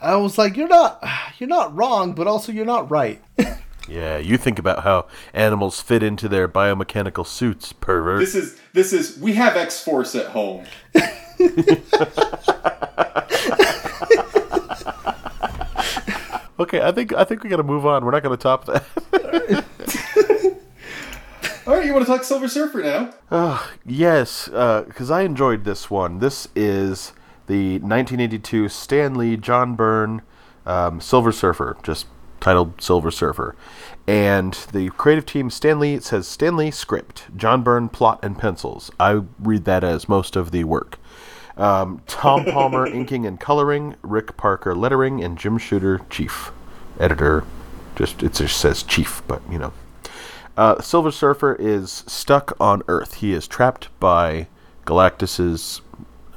I was like, "You're not, you're not wrong, but also you're not right." Yeah, you think about how animals fit into their biomechanical suits, pervert. This is this is we have X Force at home. okay, I think I think we got to move on. We're not going to top that. All right, you want to talk Silver Surfer now? yes, because I enjoyed this one. This is the 1982 Stan Lee John Byrne um, Silver Surfer, just titled Silver Surfer. And the creative team, Stan Lee, it says Stan Lee script, John Byrne plot and pencils. I read that as most of the work. Um, Tom Palmer inking and coloring, Rick Parker lettering, and Jim Shooter chief editor. Just it just says chief, but you know. Uh, Silver Surfer is stuck on Earth. He is trapped by Galactus's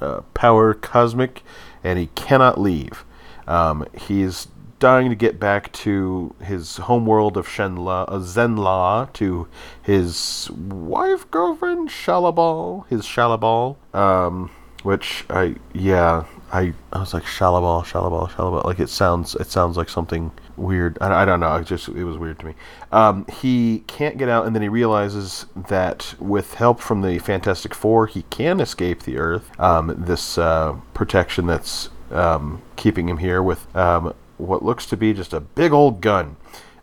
uh, power cosmic, and he cannot leave. Um, he's dying to get back to his homeworld of Shenla, uh, Zenn-La, to his wife, girlfriend, Shalla-Bal, his Shalla-Bal. Um, which I, yeah, I, I was like Shalla-Bal, Shalla-Bal, Shalla-Bal. Like it sounds, it sounds like something weird. I, I don't know. It just, it was weird to me. Um, he can't get out, and then he realizes that with help from the Fantastic Four, he can escape the Earth. Um, this uh, protection that's um, keeping him here with um, what looks to be just a big old gun.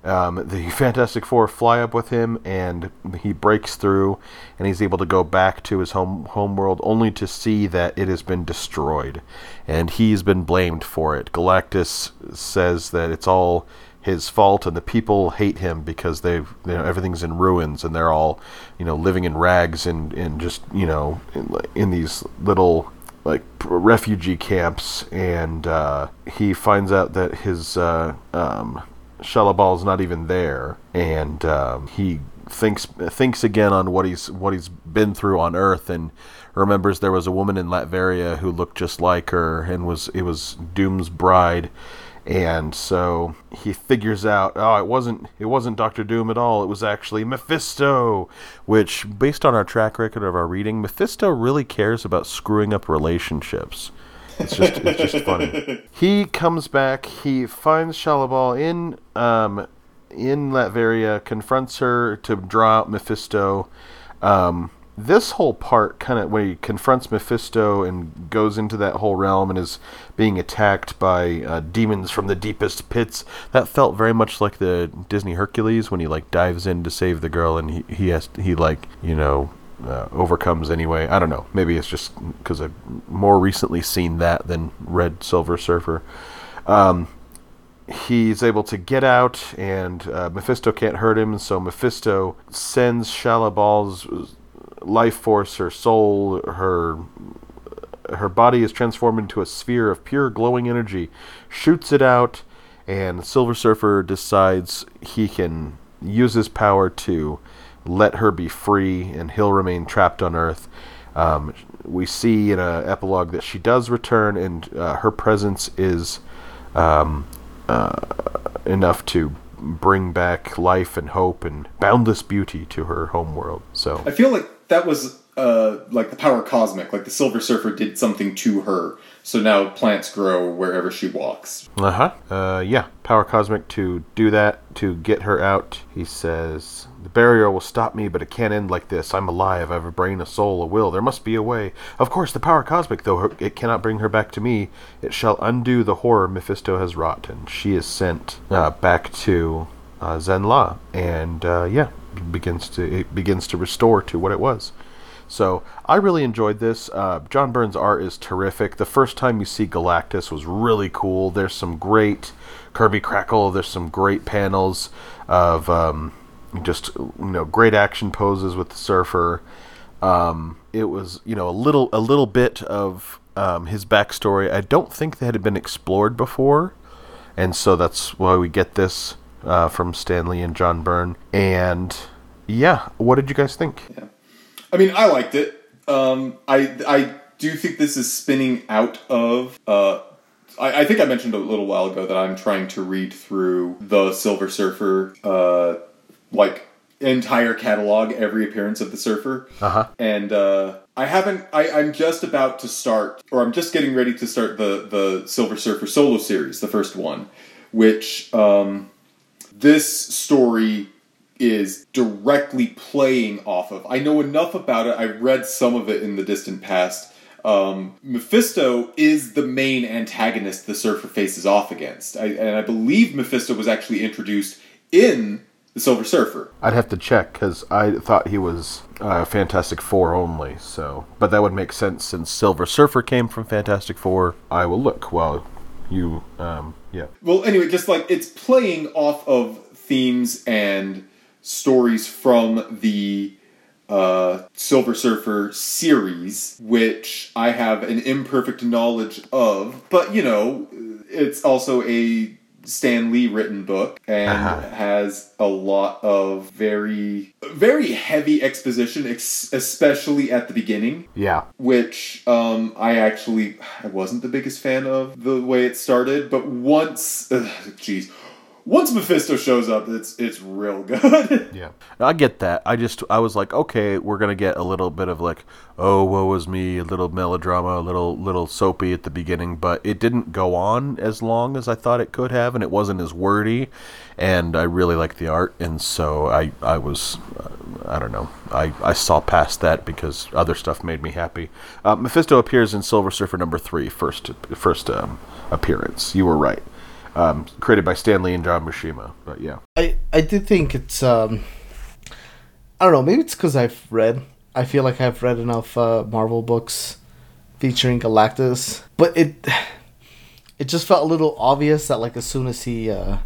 Um, the Fantastic Four fly up with him, and he breaks through, and he's able to go back to his home home world, only to see that it has been destroyed, and he's been blamed for it. Galactus says that it's all his fault, and the people hate him because they've you know everything's in ruins, and they're all you know living in rags and and just you know in, in these little like refugee camps, and uh, he finds out that his uh, um, Shalla-Bal's not even there, and um, he thinks thinks again on what he's what he's been through on Earth, and remembers there was a woman in Latveria who looked just like her, and was it was Doom's bride, and so he figures out oh it wasn't it wasn't Doctor Doom at all, it was actually Mephisto, which based on our track record of our reading, Mephisto really cares about screwing up relationships. It's just it's just funny. He comes back. He finds Shalla-Bal in um, in Latveria, confronts her to draw out Mephisto. Um, this whole part, kind of when he confronts Mephisto and goes into that whole realm and is being attacked by uh, demons from the deepest pits, that felt very much like the Disney Hercules when he like dives in to save the girl and he he has he like you know uh, overcomes anyway. I don't know. Maybe it's just because I've more recently seen that than read Silver Surfer. Um, he's able to get out, and uh, Mephisto can't hurt him. So Mephisto sends Shalla-Bal's life force, her soul, her her body is transformed into a sphere of pure glowing energy, shoots it out, and Silver Surfer decides he can use his power to let her be free, and he'll remain trapped on Earth. Um, we see in an epilogue that she does return, and uh, her presence is um, uh, enough to bring back life and hope and boundless beauty to her homeworld. So I feel like that was uh, like the power cosmic, like the Silver Surfer did something to her. So now plants grow wherever she walks. Uh-huh. Uh Yeah. Power Cosmic to do that, to get her out. He says, The barrier will stop me, but it can't end like this. I'm alive. I have a brain, a soul, a will. There must be a way. Of course, the Power Cosmic, though it cannot bring her back to me, it shall undo the horror Mephisto has wrought. And she is sent uh, back to uh, Zenn-La. And, uh, yeah, begins to it begins to restore to what it was. So I really enjoyed this. Uh, John Byrne's art is terrific. The first time you see Galactus was really cool. There's some great Kirby Crackle. There's some great panels of um, just you know great action poses with the surfer. Um, it was you know a little a little bit of um, his backstory. I don't think that had been explored before, and so that's why we get this uh, from Stan Lee and John Byrne. And yeah, what did you guys think? Yeah. I mean, I liked it. Um, I I do think this is spinning out of. Uh, I, I think I mentioned a little while ago that I'm trying to read through the Silver Surfer, uh, like entire catalog, every appearance of the Surfer, Uh-huh. and uh, I haven't. I, I'm just about to start, or I'm just getting ready to start the the Silver Surfer solo series, the first one, which um, this story is directly playing off of. I know enough about it. I read some of it in the distant past. Um, Mephisto is the main antagonist the Surfer faces off against, I, and I believe Mephisto was actually introduced in the Silver Surfer. I'd have to check because I thought he was uh, Fantastic Four only. So, but that would make sense since Silver Surfer came from Fantastic Four. I will look while you, um, yeah. Well, anyway, just like it's playing off of themes and stories from the uh, Silver Surfer series, which I have an imperfect knowledge of, but you know, it's also a Stan Lee written book and Uh-huh. has a lot of very, very heavy exposition, ex- especially at the beginning Yeah. which um, I actually I wasn't the biggest fan of the way it started, but once, jeez, once Mephisto shows up, it's it's real good. Yeah, I get that. I just I was like, okay, we're gonna get a little bit of like, oh, woe is me, a little melodrama, a little little soapy at the beginning, but it didn't go on as long as I thought it could have, and it wasn't as wordy, and I really liked the art, and so I I was uh, I don't know I I saw past that because other stuff made me happy. Uh, Mephisto appears in Silver Surfer number three, first first um, appearance. You were right. Um, created by Stan Lee and John Buscema, but yeah. I I do think it's um I don't know maybe it's because I've read I feel like I've read enough uh, Marvel books featuring Galactus, but it it just felt a little obvious that like as soon as he uh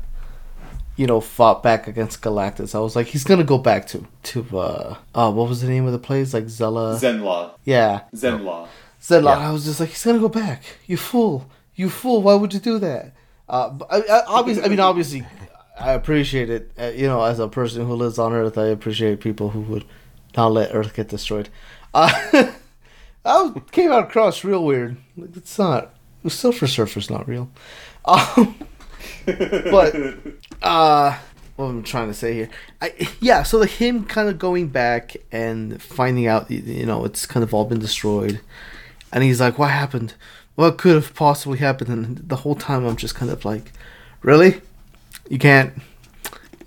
you know fought back against Galactus, I was like he's gonna go back to to uh uh what was the name of the place like Zella Zenn-La, yeah Zenn-La. Zenn-La. Yeah. I was just like he's gonna go back. You fool! You fool! Why would you do that? Uh, I, obviously, I mean, obviously, I appreciate it. Uh, you know, as a person who lives on Earth, I appreciate people who would not let Earth get destroyed. Uh, I came out across real weird. It's not. Silver Surfer's not real. Um, but uh, what am I trying to say here? I yeah. So the him kind of going back and finding out, you know, it's kind of all been destroyed, and he's like, "What happened? What could have possibly happened?" And the whole time, I'm just kind of like, "Really? You can't,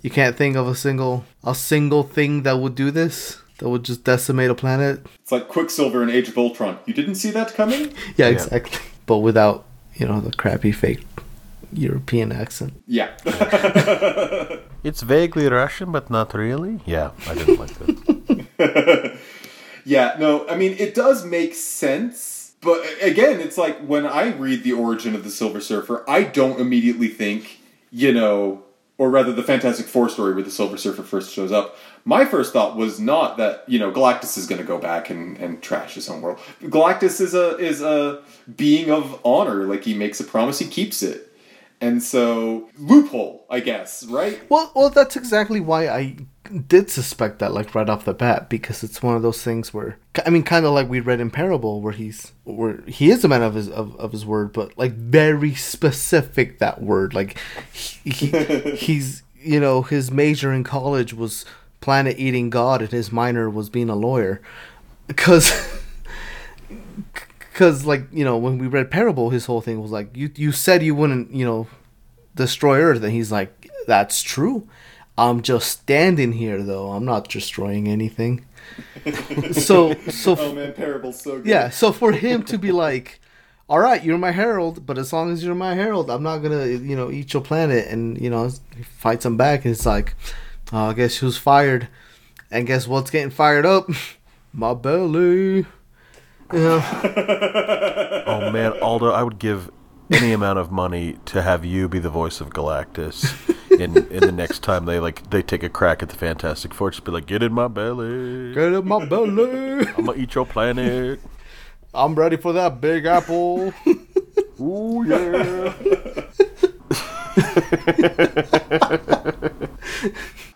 you can't think of a single, a single thing that would do this? That would just decimate a planet?" It's like Quicksilver in Age of Ultron. You didn't see that coming? Yeah, exactly. But without, you know, the crappy fake European accent. Yeah. It's vaguely Russian, but not really. Yeah, I didn't like that. Yeah, no, I mean, it does make sense. But again, it's like when I read the origin of the Silver Surfer, I don't immediately think, you know, or rather the Fantastic Four story where the Silver Surfer first shows up. My first thought was not that, you know, Galactus is going to go back and, and trash his own world. Galactus is a is a being of honor. Like he makes a promise, he keeps it. And so loophole, I guess, right? Well, well, that's exactly why I did suspect that, like right off the bat, because it's one of those things where, I mean, kind of like we read in Parable, where he's, where he is a man of his of, of his word, but like very specific that word, like he, he he's you know his major in college was planet eating god, and his minor was being a lawyer, because. Because, like, you know, when we read Parable, his whole thing was like, you, you said you wouldn't, you know, destroy Earth. And he's like, that's true. I'm just standing here, though. I'm not destroying anything. so, so, Oh man, Parable's so good. yeah. So for him to be like, all right, you're my herald, but as long as you're my herald, I'm not gonna, you know, eat your planet. And you know, he fights him back. And it's like, oh, I guess who's fired? And guess what's getting fired up? my belly. Yeah. Oh man, Aldo, I would give any amount of money to have you be the voice of Galactus in in the next time they like they take a crack at the Fantastic Four. Just be like, get in my belly. Get in my belly. I'm gonna eat your planet. I'm ready for that big apple. Ooh yeah.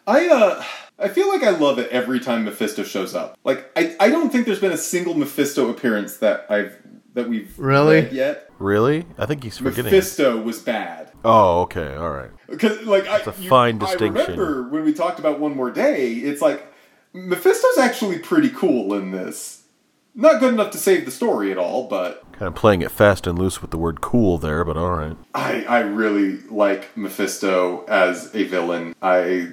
I uh I feel like I love it every time Mephisto shows up. Like I, I don't think there's been a single Mephisto appearance that I've that we've Really? read yet. Really? I think he's forgetting. Mephisto was bad. Oh, okay, all right. Because like I, a fine I distinction. remember when we talked about One More Day, it's like Mephisto's actually pretty cool in this. Not good enough to save the story at all, but Kind of playing it fast and loose with the word cool there, but all right. I I really like Mephisto as a villain. I,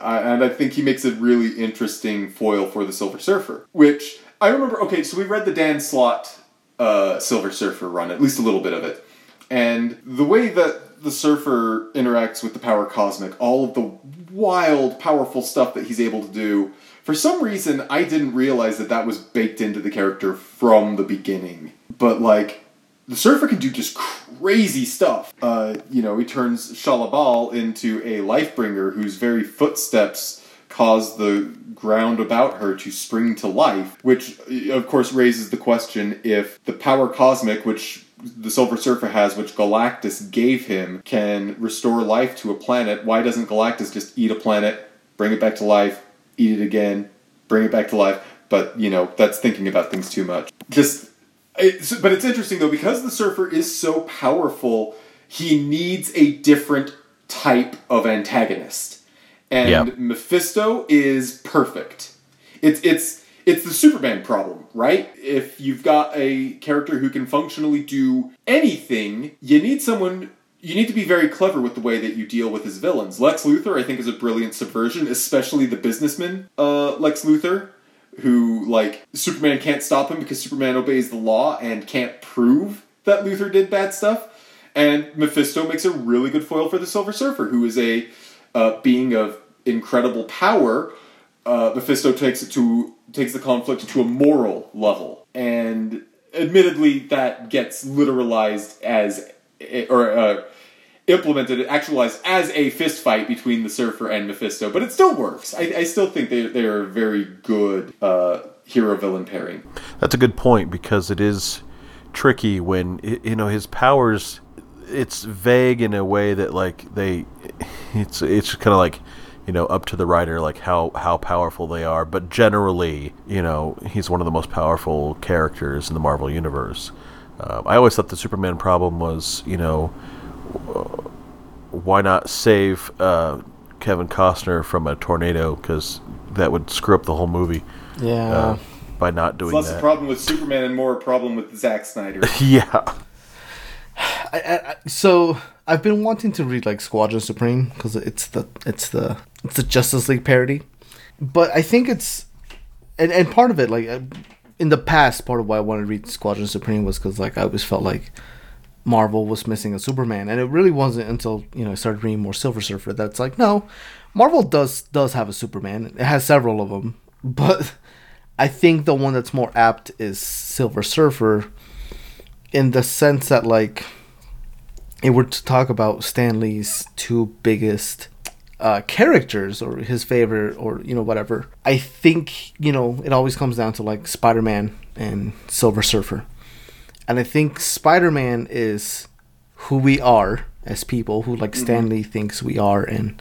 I and I think he makes a really interesting foil for the Silver Surfer. Which I remember. Okay, so we read the Dan Slott uh, Silver Surfer run, at least a little bit of it, and the way that the Surfer interacts with the power cosmic, all of the wild, powerful stuff that he's able to do. For some reason, I didn't realize that that was baked into the character from the beginning. But like, the Surfer can do just crazy stuff. Uh, you know, he turns Shalla-Bal into a Lifebringer whose very footsteps cause the ground about her to spring to life, which of course raises the question if the power cosmic, which the Silver Surfer has, which Galactus gave him, can restore life to a planet, why doesn't Galactus just eat a planet, bring it back to life, eat it again, bring it back to life? But, you know, that's thinking about things too much. Just it's, but it's interesting though because the surfer is so powerful he needs a different type of antagonist. And Yeah. mephisto is perfect. It's it's it's the superman problem right? If you've got a character who can functionally do anything you need someone you need to be very clever with the way that you deal with his villains. Lex luthor i think is a brilliant subversion especially the businessman uh, lex luthor who like Superman can't stop him because Superman obeys the law and can't prove that Luthor did bad stuff. And Mephisto makes a really good foil for the Silver Surfer, who is a uh, being of incredible power. Uh, Mephisto takes it to takes the conflict to a moral level, and admittedly, that gets literalized as or uh, implemented, actualized as a fist fight between the Surfer and Mephisto, but it still works. I, I still think they they are a very good uh, hero villain pairing. That's a good point because it is tricky when you know his powers. It's vague in a way that like they, it's it's kind of like you know up to the writer like how how powerful they are. But generally, you know, he's one of the most powerful characters in the Marvel universe. Um, I always thought the Superman problem was you know why not save uh, Kevin Costner from a tornado because that would screw up the whole movie Yeah. uh, by not doing It's less a problem with Superman and more a problem with Zack Snyder. yeah. I, I, I- so I've been wanting to read like Squadron Supreme because it's the it's the it's the Justice League parody, but I think it's and and part of it like uh, in the past part of why I wanted to read Squadron Supreme was because like I always felt like Marvel was missing a Superman, and it really wasn't until you know I started reading more Silver Surfer that's like no, Marvel does does have a Superman. It has several of them, but I think the one that's more apt is Silver Surfer, in the sense that like if we're to talk about Stan Lee's two biggest uh, characters or his favorite or you know whatever, I think you know it always comes down to like Spider Man and Silver Surfer, and I think Spider Man is who we are as people, who like mm-hmm. Stan Lee thinks we are, and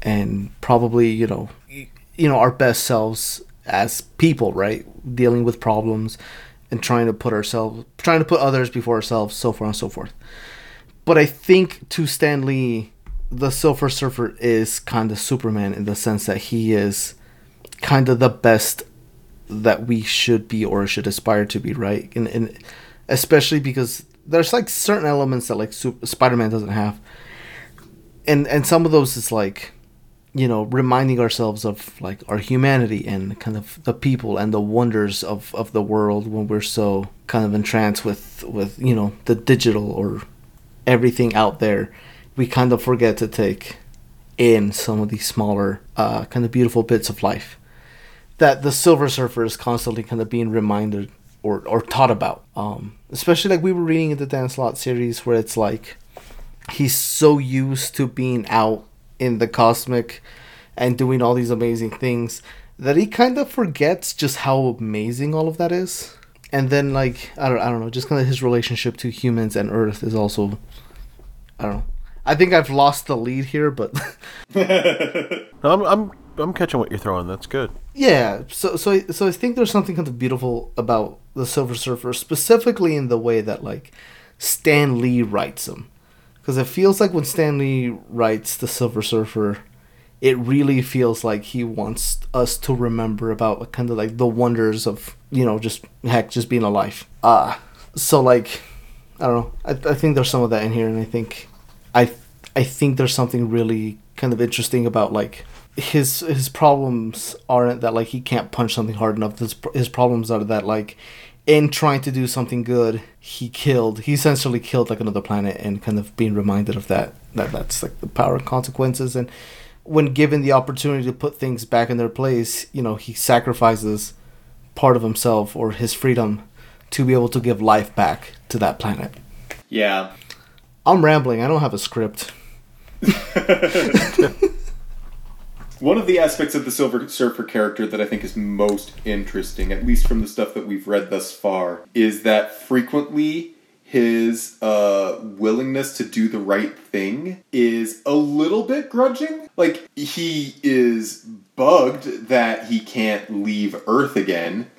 and probably you know you know our best selves as people, right? Dealing with problems and trying to put ourselves, trying to put others before ourselves, so far and so forth but I think to Stan Lee, the Silver Surfer is kind of Superman in the sense that he is kind of the best that we should be or should aspire to be, right? And, and especially because there's like certain elements that like Sup- Spider-Man doesn't have, and and some of those is like, you know, reminding ourselves of like our humanity and kind of the people and the wonders of of the world when we're so kind of entranced with with you know the digital or everything out there, we kind of forget to take in some of these smaller, uh, kind of beautiful bits of life. That the Silver Surfer is constantly kind of being reminded or, or taught about. Um, especially like we were reading in the Dan Slott series where it's like he's so used to being out in the cosmic and doing all these amazing things that he kind of forgets just how amazing all of that is. And then like I don't I don't know, just kind of his relationship to humans and Earth is also I don't know. I think I've lost the lead here, but I'm, I'm I'm catching what you're throwing. That's good. yeah. So so I- so I think there's something kind of beautiful about the Silver Surfer, specifically in the way that like Stan Lee writes him, because it feels like when Stan Lee writes the Silver Surfer, it really feels like he wants us to remember about kind of like the wonders of you know, just heck, just being alive. Uh so like, I don't know. I, I think there's some of that in here, and I think, I I think there's something really kind of interesting about like his his problems aren't that like he can't punch something hard enough. His his problems are that like in trying to do something good, he killed. He essentially killed like another planet, and kind of being reminded of that. That that's like the power and consequences. And when given the opportunity to put things back in their place, you know, he sacrifices part of himself or his freedom to be able to give life back to that planet. Yeah. I'm rambling. I don't have a script. One of the aspects of the Silver Surfer character that I think is most interesting, at least from the stuff that we've read thus far, is that frequently his uh, willingness to do the right thing is a little bit grudging. Like, he is bugged that he can't leave Earth again,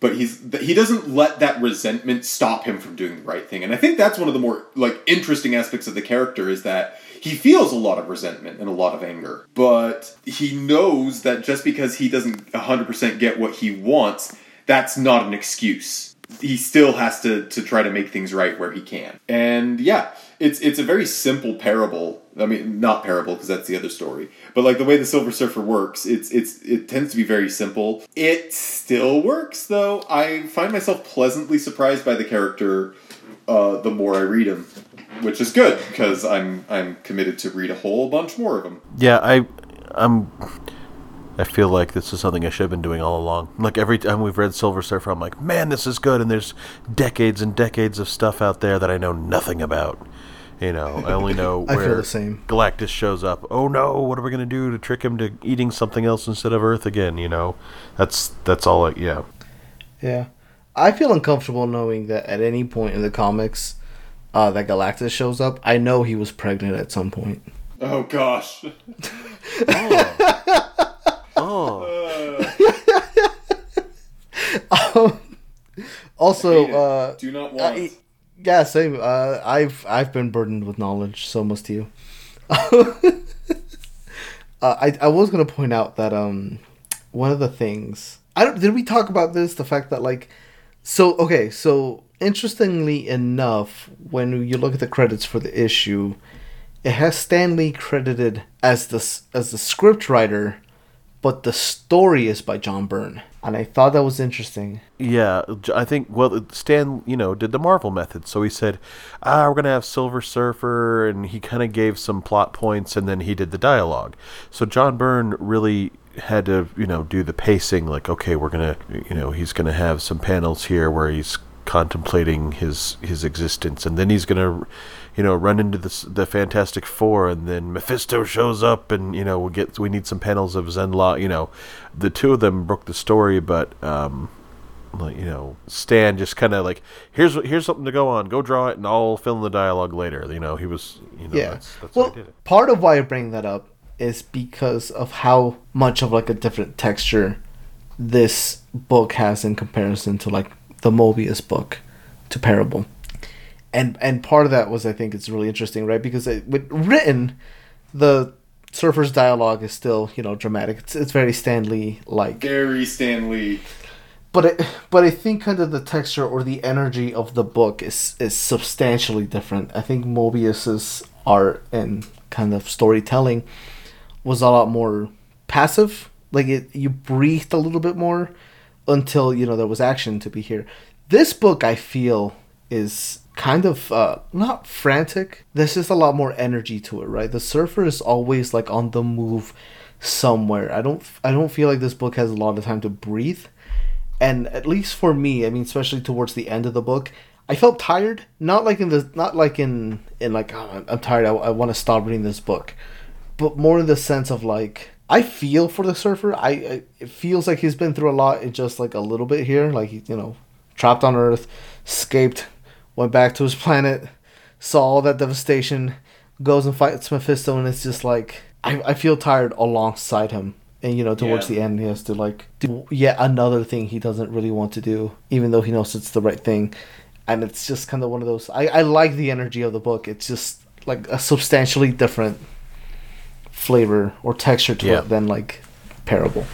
but he's he doesn't let that resentment stop him from doing the right thing. And I think that's one of the more like interesting aspects of the character is that he feels a lot of resentment and a lot of anger, but he knows that just because he doesn't 100% get what he wants, that's not an excuse. He still has to, to try to make things right where he can. And yeah, it's it's a very simple parable. I mean, not parable because that's the other story. But like the way the Silver Surfer works, it's it's it tends to be very simple. It still works though. I find myself pleasantly surprised by the character uh, the more I read him which is good because I'm I'm committed to read a whole bunch more of them. Yeah, I I'm I feel like this is something I should have been doing all along. Like every time we've read Silver Surfer, I'm like, man, this is good, and there's decades and decades of stuff out there that I know nothing about. You know, I only know I where feel the same. Galactus shows up. Oh no, what are we gonna do to trick him to eating something else instead of Earth again? You know, that's that's all. I, yeah, Yeah. I feel uncomfortable knowing that at any point in the comics uh, that Galactus shows up, I know he was pregnant at some point. Oh gosh. oh, Also, Hate it. uh, Do not want. I- yeah, same. Uh, I've I've been burdened with knowledge, so must you. uh, I I was gonna point out that um one of the things I don't did we talk about this the fact that like so okay so interestingly enough when you look at the credits for the issue it has Stan Lee credited as the as the script writer but the story is by John Byrne and I thought that was interesting Yeah, I think well Stan, you know, did the Marvel method. So he said, "Ah, we're to have Silver Surfer," and he kind of gave some plot points and then he did the dialogue. So John Byrne really had to, you know, do the pacing like, okay, we're to, you know, he's to have some panels here where he's contemplating his his existence and then he's to you know run into the the fantastic four and then mephisto shows up and you know we get we need some panels of Zenn-La you know the two of them broke the story but um like you know stan just kind of like here's here's something to go on go draw it and i'll fill in the dialogue later you know he was you know yeah. that's, that's well, how did it part of why I bring that up is because of how much of like a different texture this book has in comparison to like the Moebius book to Parable. And and part of that was I think it's really interesting, right? Because it, with written, the Surfer's dialogue is still you know dramatic. It's it's very Stan Lee like Gary Stanley. but I, but I think kind of the texture or the energy of the book is is substantially different. I think Moebius's art and kind of storytelling was a lot more passive. Like it, you breathed a little bit more until you know there was action to be here. This book, I feel, is kind of uh, not frantic. There's just a lot more energy to it, right? The surfer is always like on the move somewhere. I don't, I don't feel like this book has a lot of time to breathe and at least for me i mean especially towards the end of the book i felt tired not like in the not like in in like oh, i'm tired i, I want to stop reading this book but more in the sense of like i feel for the surfer I, I it feels like he's been through a lot in just like a little bit here like you know trapped on earth escaped went back to his planet saw all that devastation goes and fights mephisto and it's just like i, I feel tired alongside him and you know towards Yeah. the end he has to like do yet another thing he doesn't really want to do even though he knows it's the right thing and it's just kind of one of those i, I like the energy of the book it's just like a substantially different flavor or texture to Yeah. it than like parable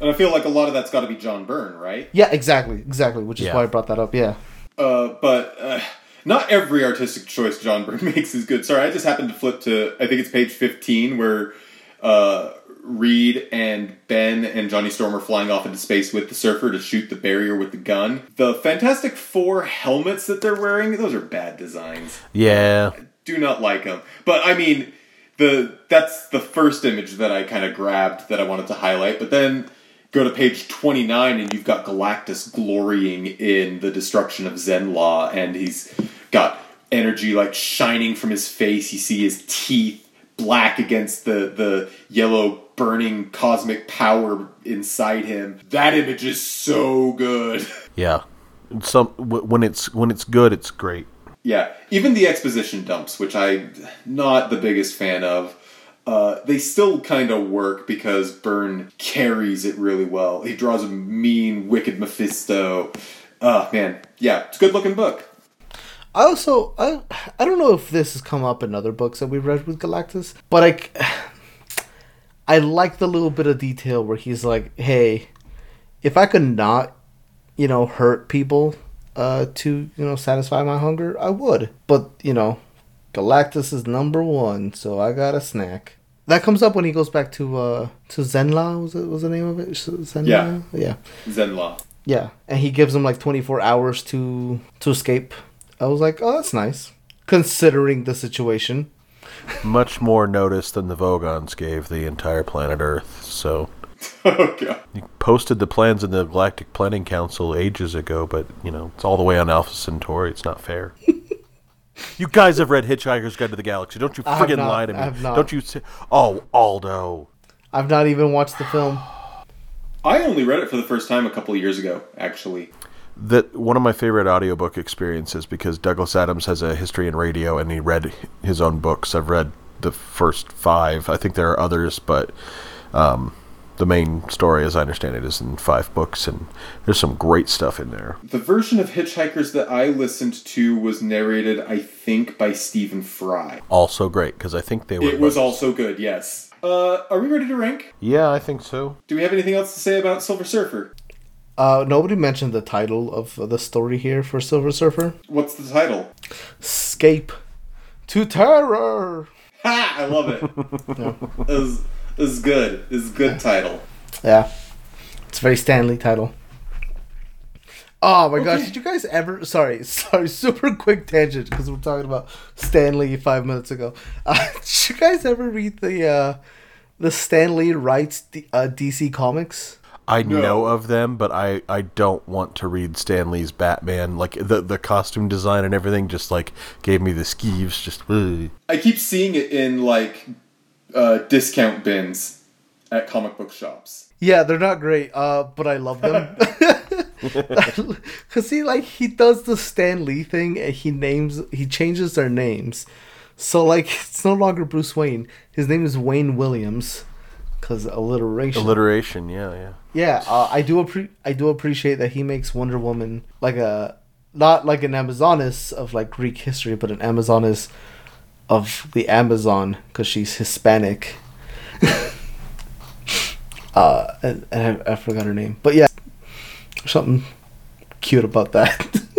And I feel like a lot of that's got to be John Byrne, right? Yeah, exactly, exactly. Which is Yeah. why I brought that up. Yeah. Uh, but uh, not every artistic choice John Byrne makes is good. Sorry, I just happened to flip to I think it's page fifteen where uh, Reed and Ben and Johnny Storm are flying off into space with the surfer to shoot the barrier with the gun. The Fantastic Four helmets that they're wearing, those are bad designs. Yeah. Do not like them. But I mean, the that's the first image that I kind of grabbed that I wanted to highlight. But then go to page 29 and you've got Galactus glorying in the destruction of Zenn-La and he's got energy like shining from his face. You see his teeth black against the the yellow burning cosmic power inside him. That image is so good. Yeah. Some when it's when it's good, it's great. Yeah, even the exposition dumps, which I'm not the biggest fan of, uh, they still kind of work because Byrne carries it really well. He draws a mean, wicked Mephisto. Oh man, yeah, it's a good looking book. I also I I don't know if this has come up in other books that we've read with Galactus, but I I like the little bit of detail where he's like, "Hey, if I could not, you know, hurt people uh to, you know, satisfy my hunger, I would. But, you know, Galactus is number 1, so I got a snack." That comes up when he goes back to uh to Zenn-La, was it was the name of it? Zenn-La? Yeah. Yeah. Zenlaw. Yeah, and he gives him like 24 hours to to escape. I was like, "Oh, that's nice." Considering the situation. Much more notice than the Vogons gave the entire planet Earth. So oh god. you posted the plans in the Galactic Planning Council ages ago, but you know it's all the way on Alpha Centauri. It's not fair. you guys have read Hitchhiker's Guide to the Galaxy, don't you? I have Friggin' not. lie to me! I have not. Don't you? Say, oh, Aldo. I've not even watched the film. I only read it for the first time a couple of years ago, actually. that one of my favorite audiobook experiences because Douglas Adams has a history in radio and he read his own books. I've read the first five. I think there are others, but um, the main story, as I understand it, is in five books, and there's some great stuff in there. The version of Hitchhikers that I listened to was narrated, I think, by Stephen Fry. Also great because I think they were. It was also good, yes. Uh, are we ready to rank? Yeah, I think so. Do we have anything else to say about Silver Surfer? Uh, nobody mentioned the title of the story here for Silver Surfer. What's the title? Escape to terror. Ha! I love it. This is, this is good. This is a good title. Yeah, it's a very Stan Lee title. Oh my gosh! Did you guys ever? Sorry, sorry. Super quick tangent because we're talking about Stan Lee five minutes ago. Uh, did you guys ever read the uh, the Stan Lee writes D- uh, DC comics? I No. know of them, but I, I don't want to read Stan Lee's Batman. Like the the costume design and everything, just like gave me the skeeves. Just ugh. I keep seeing it in like uh, discount bins at comic book shops. Yeah, they're not great, uh, but I love them. Cause he like he does the Stan Lee thing and he names he changes their names. So like it's no longer Bruce Wayne. His name is Wayne Williams. Cause alliteration. alliteration. Yeah, yeah. yeah, uh, I do appre- I do appreciate that he makes Wonder Woman like a not like an Amazoness of like Greek history, but an Amazoness of the Amazon because she's Hispanic. uh, and, and I, I forgot her name, but yeah, something cute about that.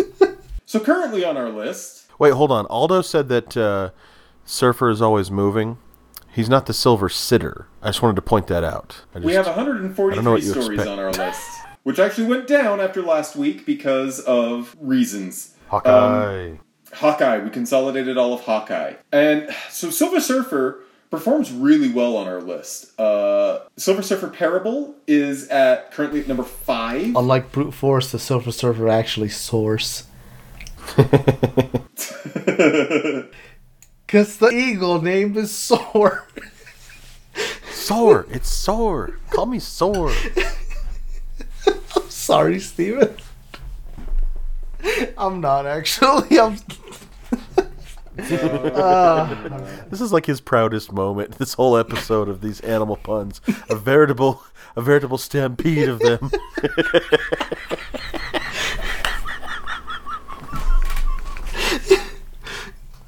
So currently on our list, Wait, hold on. Aldo said that uh, Surfer is always moving. He's not the Silver Sitter. I just wanted to point that out. I just, we have I 143 what stories expect. on our list, which actually went down after last week because of reasons. Hawkeye. Hawkeye, we consolidated all of Hawkeye. And so Silver Surfer performs really well on our list. Uh, Silver Surfer Parable is at currently at number five. Unlike brute force, the Silver Surfer actually soars. Cause the eagle name is Soar. Sore. It's sore. Call me Soar. I'm Sorry, Steven. I'm not actually. I'm. This is like his proudest moment. This whole episode of these animal puns, a veritable, a veritable stampede of them.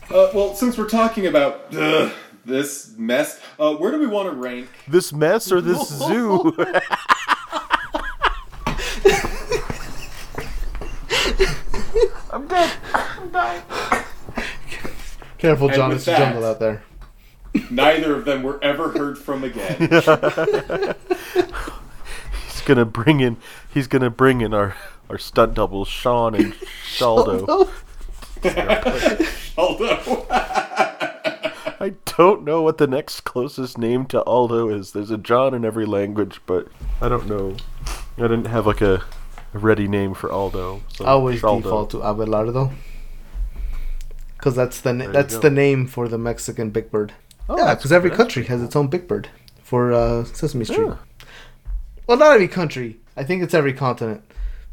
Uh, well, since we're talking about ugh, this mess, uh, where do we want to rank? this mess or this zoo? I'm dead. I'm dying. Careful, John. It's that, jungle out there. Neither of them were ever heard from again. he's gonna bring in. He's gonna bring in our our stunt doubles, Sean and Shaldo. Shaldo. I don't know what the next closest name to Aldo is. There's a John in every language, but I don't know. I didn't have like a ready name for Aldo. So I always Shaldo. default to Abelardo. Because that's the na- that's go. the name for the Mexican Big Bird. Oh, yeah, because every country has its own Big Bird for uh, Sesame Street. Yeah. Well, not every country. I think it's every continent.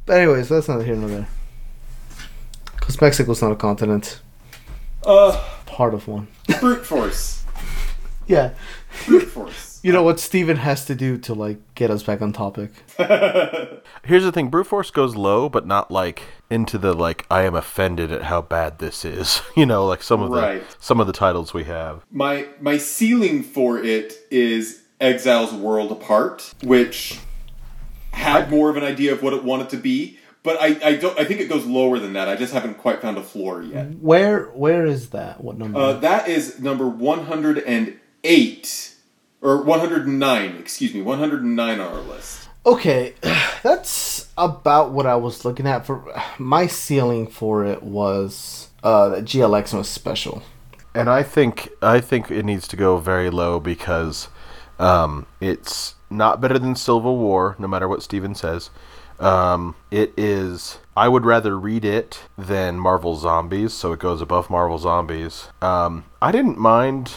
But anyways, that's not here nor there. Because Mexico's not a continent. uh, Part of one. brute force. Yeah. Brute force. You know what Steven has to do to like get us back on topic. Here's the thing: brute force goes low, but not like into the like I am offended at how bad this is. You know, like some of Right. the some of the titles we have. My my ceiling for it is Exile's World Apart, which had more of an idea of what it wanted to be, but I, I don't I think it goes lower than that. I just haven't quite found a floor yet. Where where is that? What number? Uh, that is number 108 or 109, excuse me, 109 on our list. Okay, that's about what I was looking at for my ceiling for it was uh that GLX-Mas Special. And I think I think it needs to go very low because um, it's not better than Civil War, no matter what Steven says. Um, it is. I would rather read it than Marvel Zombies, so it goes above Marvel Zombies. Um, I didn't mind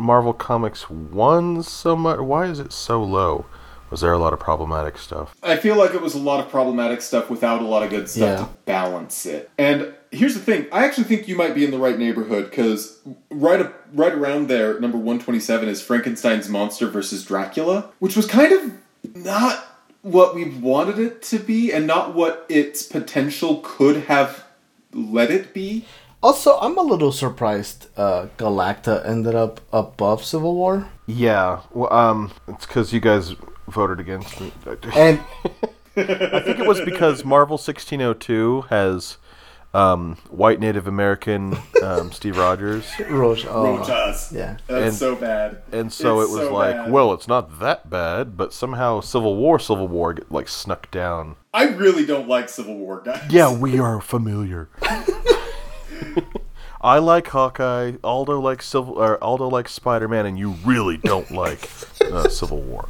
Marvel Comics one so much. Why is it so low? Was there a lot of problematic stuff? I feel like it was a lot of problematic stuff without a lot of good stuff Yeah. to balance it. And here's the thing: I actually think you might be in the right neighborhood because right up, right around there, number one twenty seven is Frankenstein's monster versus Dracula, which was kind of not what we wanted it to be, and not what its potential could have let it be. Also, I'm a little surprised uh Galacta ended up above Civil War. Yeah, well, um, it's because you guys voted against me. And I think it was because Marvel 1602 has um, white Native American um, Steve Rogers, Roche, oh, Rojhaz. yeah. That's And- so bad. and so It's it was so like, bad. well, it's not that bad, but somehow Civil War, Civil War, get, like snuck down. I really don't like Civil War, guys. Yeah, we are familiar. I like Hawkeye. Aldo likes Civil, or Aldo likes Spider Man, and you really don't like uh, Civil War.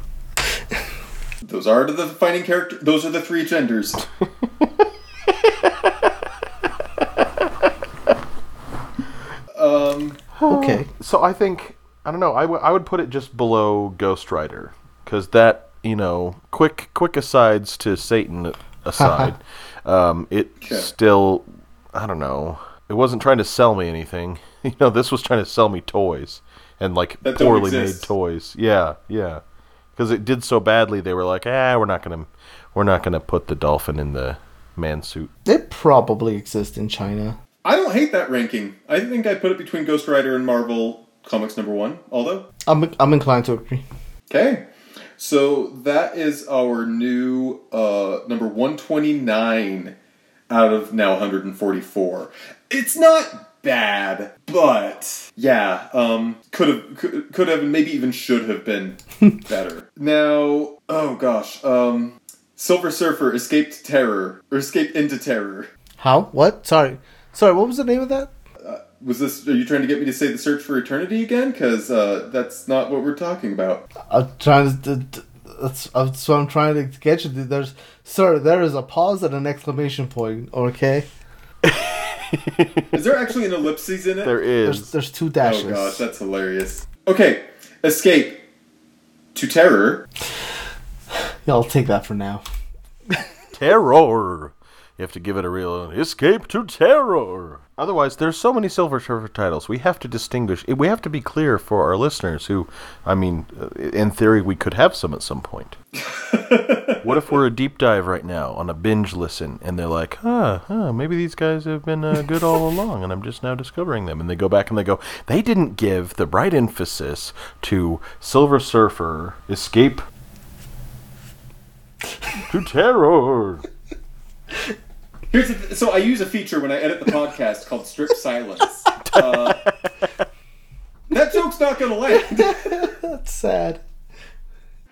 Those are the defining character. Those are the three genders. um, Okay. So I think I don't know. I, w- I would put it just below Ghost Rider because that you know quick quick asides to Satan aside, um, it Sure. still I don't know it wasn't trying to sell me anything. You know, this was trying to sell me toys and like that poorly made toys. Yeah, yeah. Because it did so badly, they were like, "Ah, we're not gonna, we're not gonna put the dolphin in the man suit." It probably exists in China. I don't hate that ranking. I think I put it between Ghost Rider and Marvel Comics number one. Although I'm, I'm inclined to agree. Okay, so that is our new uh, number 129 out of now 144. It's not bad, but yeah, um, could have could, could have maybe even should have been better. now, oh gosh, um, Silver Surfer escaped terror or escaped into terror. How? What? Sorry. Sorry, what was the name of that? Was this? Are you trying to get me to say the search for eternity again? Because uh, that's not what we're talking about. I'm trying to. That's, that's what I'm trying to get you to. There's, sir, there is a pause and an exclamation point. Okay, Is there actually an ellipses in it? There there's there's two dashes. oh gosh, that's hilarious. Okay, escape to terror. Yeah, I'll take that for now. terror. You have to give it a real escape to terror. Otherwise, there's so many Silver Surfer titles. We have to distinguish. We have to be clear for our listeners who, I mean, uh, in theory, we could have some at some point. what if we're a deep dive right now on a binge listen and they're like, huh, huh maybe these guys have been uh, good all along and I'm just now discovering them. And they go back and they go, they didn't give the right emphasis to Silver Surfer escape to terror. Here's the th- so I use a feature when I edit the podcast called strip silence. Uh, that joke's not gonna land. That's sad.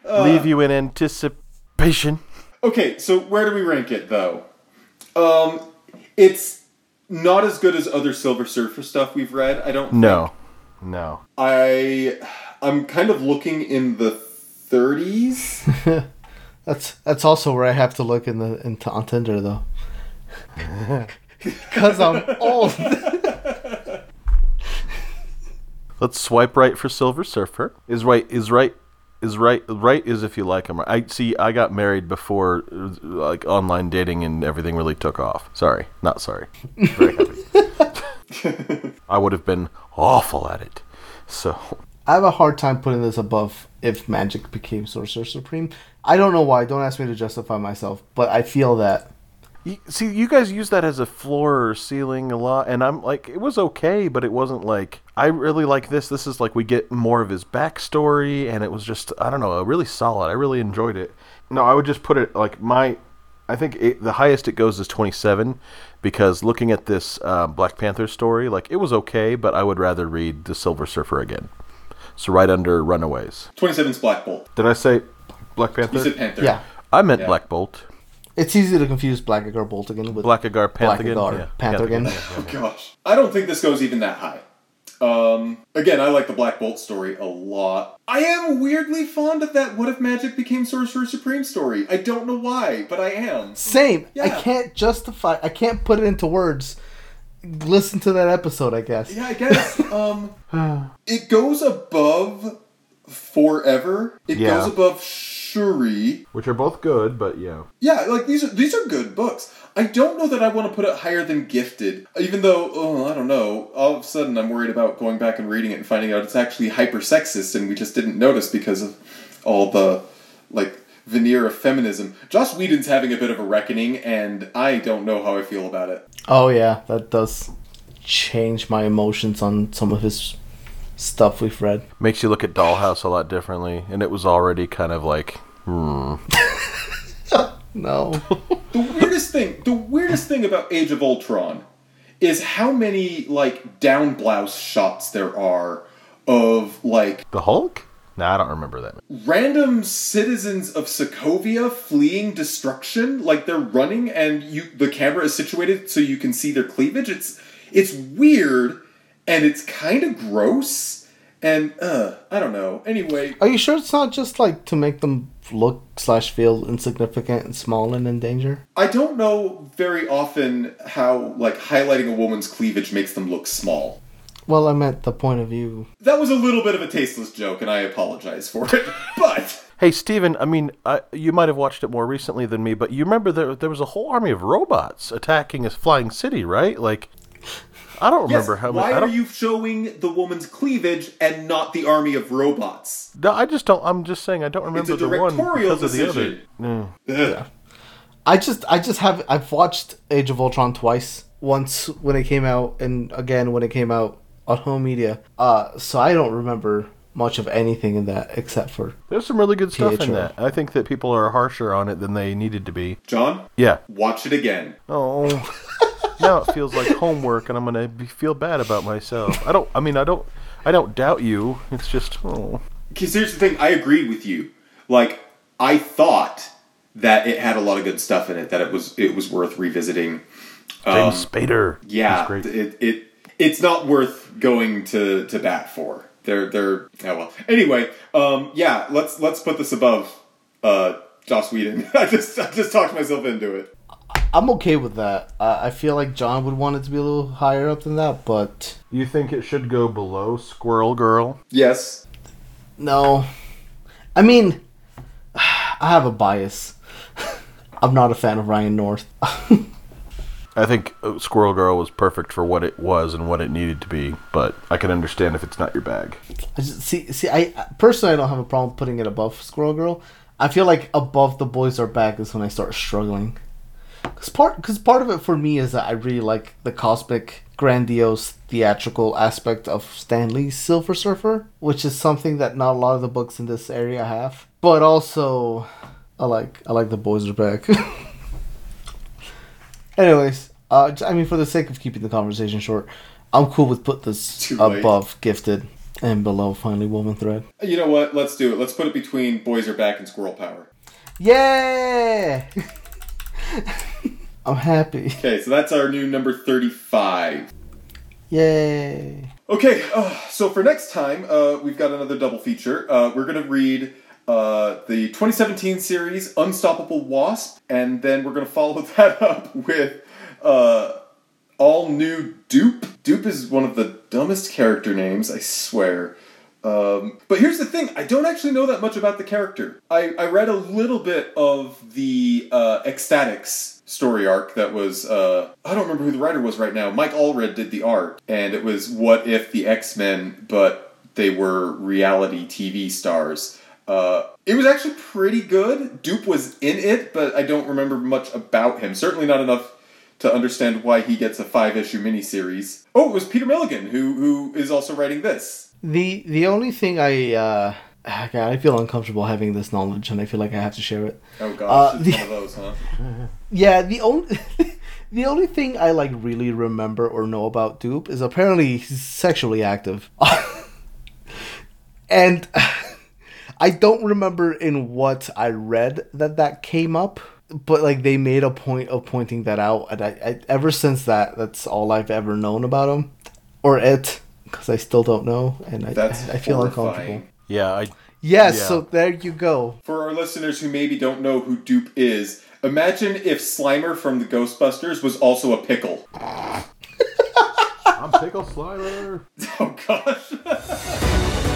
Leave you in anticipation. okay, so where do we rank it though? Um, it's not as good as other Silver Surfer stuff we've read. I don't. No, no. I I'm kind of looking in the 30s. That's that's also where I have to look in the into on Tinder though. Because I'm old. Let's swipe right for Silver Surfer. Is right is right is right right is if you like him. I see. I got married before uh, like online dating and everything really took off. Sorry, not sorry. Very happy. I would have been awful at it. So I have a hard time putting this above if magic became Sorcerer Supreme. I don't know why. Don't ask me to justify myself, but I feel that. You, see, you guys use that as a floor or ceiling a lot, and I'm like, it was okay, but it wasn't like I really like this. This is like we get more of his backstory, and it was just I don't know, really solid. I really enjoyed it. No, I would just put it like my, I think it, the highest it goes is 27, because looking at this uh, Black Panther story, like it was okay, but I would rather read the Silver Surfer again. So right under Runaways. 27's Black Bolt. Did I say Black Panther? You said Panther. Yeah, I meant Yeah. Black Bolt. It's easy to confuse Blackagar Boltagon with Blackagar Panthergan. Blackagar Yeah, Panthergan. Oh gosh. I don't think this goes even that high. Um, again, I like the Black Bolt story a lot. I am weirdly fond of that What If Magic Became Sorcerer Supreme story. I don't know why, but I am. Same. I can't justify. I can't put it into words. Listen to that episode, I guess. Yeah, I guess. um, it goes above Forever. It Yeah. goes above Shuri. Which are both good, but yeah. Yeah, like these are these are good books. I don't know that I want to put it higher than Gifted, even though oh, I don't know. All of a sudden, I'm worried about going back and reading it and finding out it's actually hyper sexist, and we just didn't notice because of all the like veneer of feminism. Joss Whedon's having a bit of a reckoning, and I don't know how I feel about it. Oh yeah, that does change my emotions on some of his stuff we've read. Makes you look at Dollhouse a lot differently, and it was already kind of like, hmm. No. The weirdest thing, the weirdest thing about Age of Ultron is how many like down blouse shots there are of like The Hulk? Nah, I don't remember that. random citizens of Sokovia fleeing destruction, like they're running and you the camera is situated so you can see their cleavage. It's it's weird and it's kind of gross and uh I don't know. Anyway, Are you sure it's not just like to make them look slash feel insignificant and small and in danger? I don't know very often how like highlighting a woman's cleavage makes them look small. Well, I meant the point of view. That was a little bit of a tasteless joke and I apologize for it. But Hey, Steven, I mean, I, you might have watched it more recently than me, but you remember there, there was a whole army of robots attacking a flying city, right? Like, I don't yes, remember how why many. I are you showing the woman's cleavage and not the army of robots? No, I just don't. I'm just saying I don't remember a the one directorial because of the other. decision. Mm. Ugh. I just, I just have, I've watched Age of Ultron twice. Once when it came out, and again when it came out on home media. Uh, so I don't remember much of anything in that except for There's some really good stuff in that. I think that people are harsher on it than they needed to be. John, Yeah. watch it again. Oh. now it feels like homework, and I'm gonna be, feel bad about myself. I don't. I mean, I don't. I don't doubt you. It's just. Oh. Because here's the thing, I agreed with you. Like, I thought that it had a lot of good stuff in it, that it was it was worth revisiting. James Spader. Yeah, it, it it's not worth going to, to bat for. They're they're oh well. Anyway, um, yeah, let's let's put this above uh, Joss Whedon. I just I just talked myself into it. I'm okay with that. Uh, I feel like John would want it to be a little higher up than that, but You think it should go below Squirrel Girl? Yes, no. I mean, I have a bias. I'm not a fan of Ryan North. I think uh, Squirrel Girl was perfect for what it was and what it needed to be, but I can understand if it's not your bag. I just- see, see, I personally I don't have a problem putting it above Squirrel Girl. I feel like above the boys are back is when I start struggling. Cause part, cause part of it for me is that I really like the cosmic, grandiose, theatrical aspect of Stan Lee's Silver Surfer, which is something that not a lot of the books in this area have. But also, I like I like the boys are back. Anyways, uh, I mean, for the sake of keeping the conversation short, I'm cool with put this above Gifted. And below, finally, Woman Thread. You know what? Let's do it. Let's put it between Boys Are Back and Squirrel Power. Yeah! I'm happy. Okay, so that's our new number 35. Yay! Okay, uh, so for next time, uh, we've got another double feature. Uh, we're going to read uh, the 2017 series Unstoppable Wasp, and then we're going to follow that up with uh, all new Doop. Doop is one of the dumbest character names, I swear. Um, but here's the thing I don't actually know that much about the character. I, I read a little bit of the uh, X-Statix story arc that was, uh, I don't remember who the writer was right now. Mike Allred did the art, and it was What If the X Men, but they were reality TV stars. Uh, it was actually pretty good. Doop was in it, but I don't remember much about him. Certainly not enough to understand why he gets a five issue miniseries. Oh, it was Peter Milligan who who is also writing this. The the only thing I uh God, I feel uncomfortable having this knowledge, and I feel like I have to share it. Oh Uh, gosh, it's the- one of those, huh? Yeah, the only the only thing I like really remember or know about Doop is apparently he's sexually active, and I don't remember in what I read that that came up. But like they made a point of pointing that out, and I, I ever since that that's all I've ever known about him, or it, because I still don't know, and I That's I feel horrifying. uncomfortable. Yeah, I Yes, Yeah. so there you go. For our listeners who maybe don't know who Doop is, imagine if Slimer from the Ghostbusters was also a pickle. I'm Pickle Slimer. Oh gosh.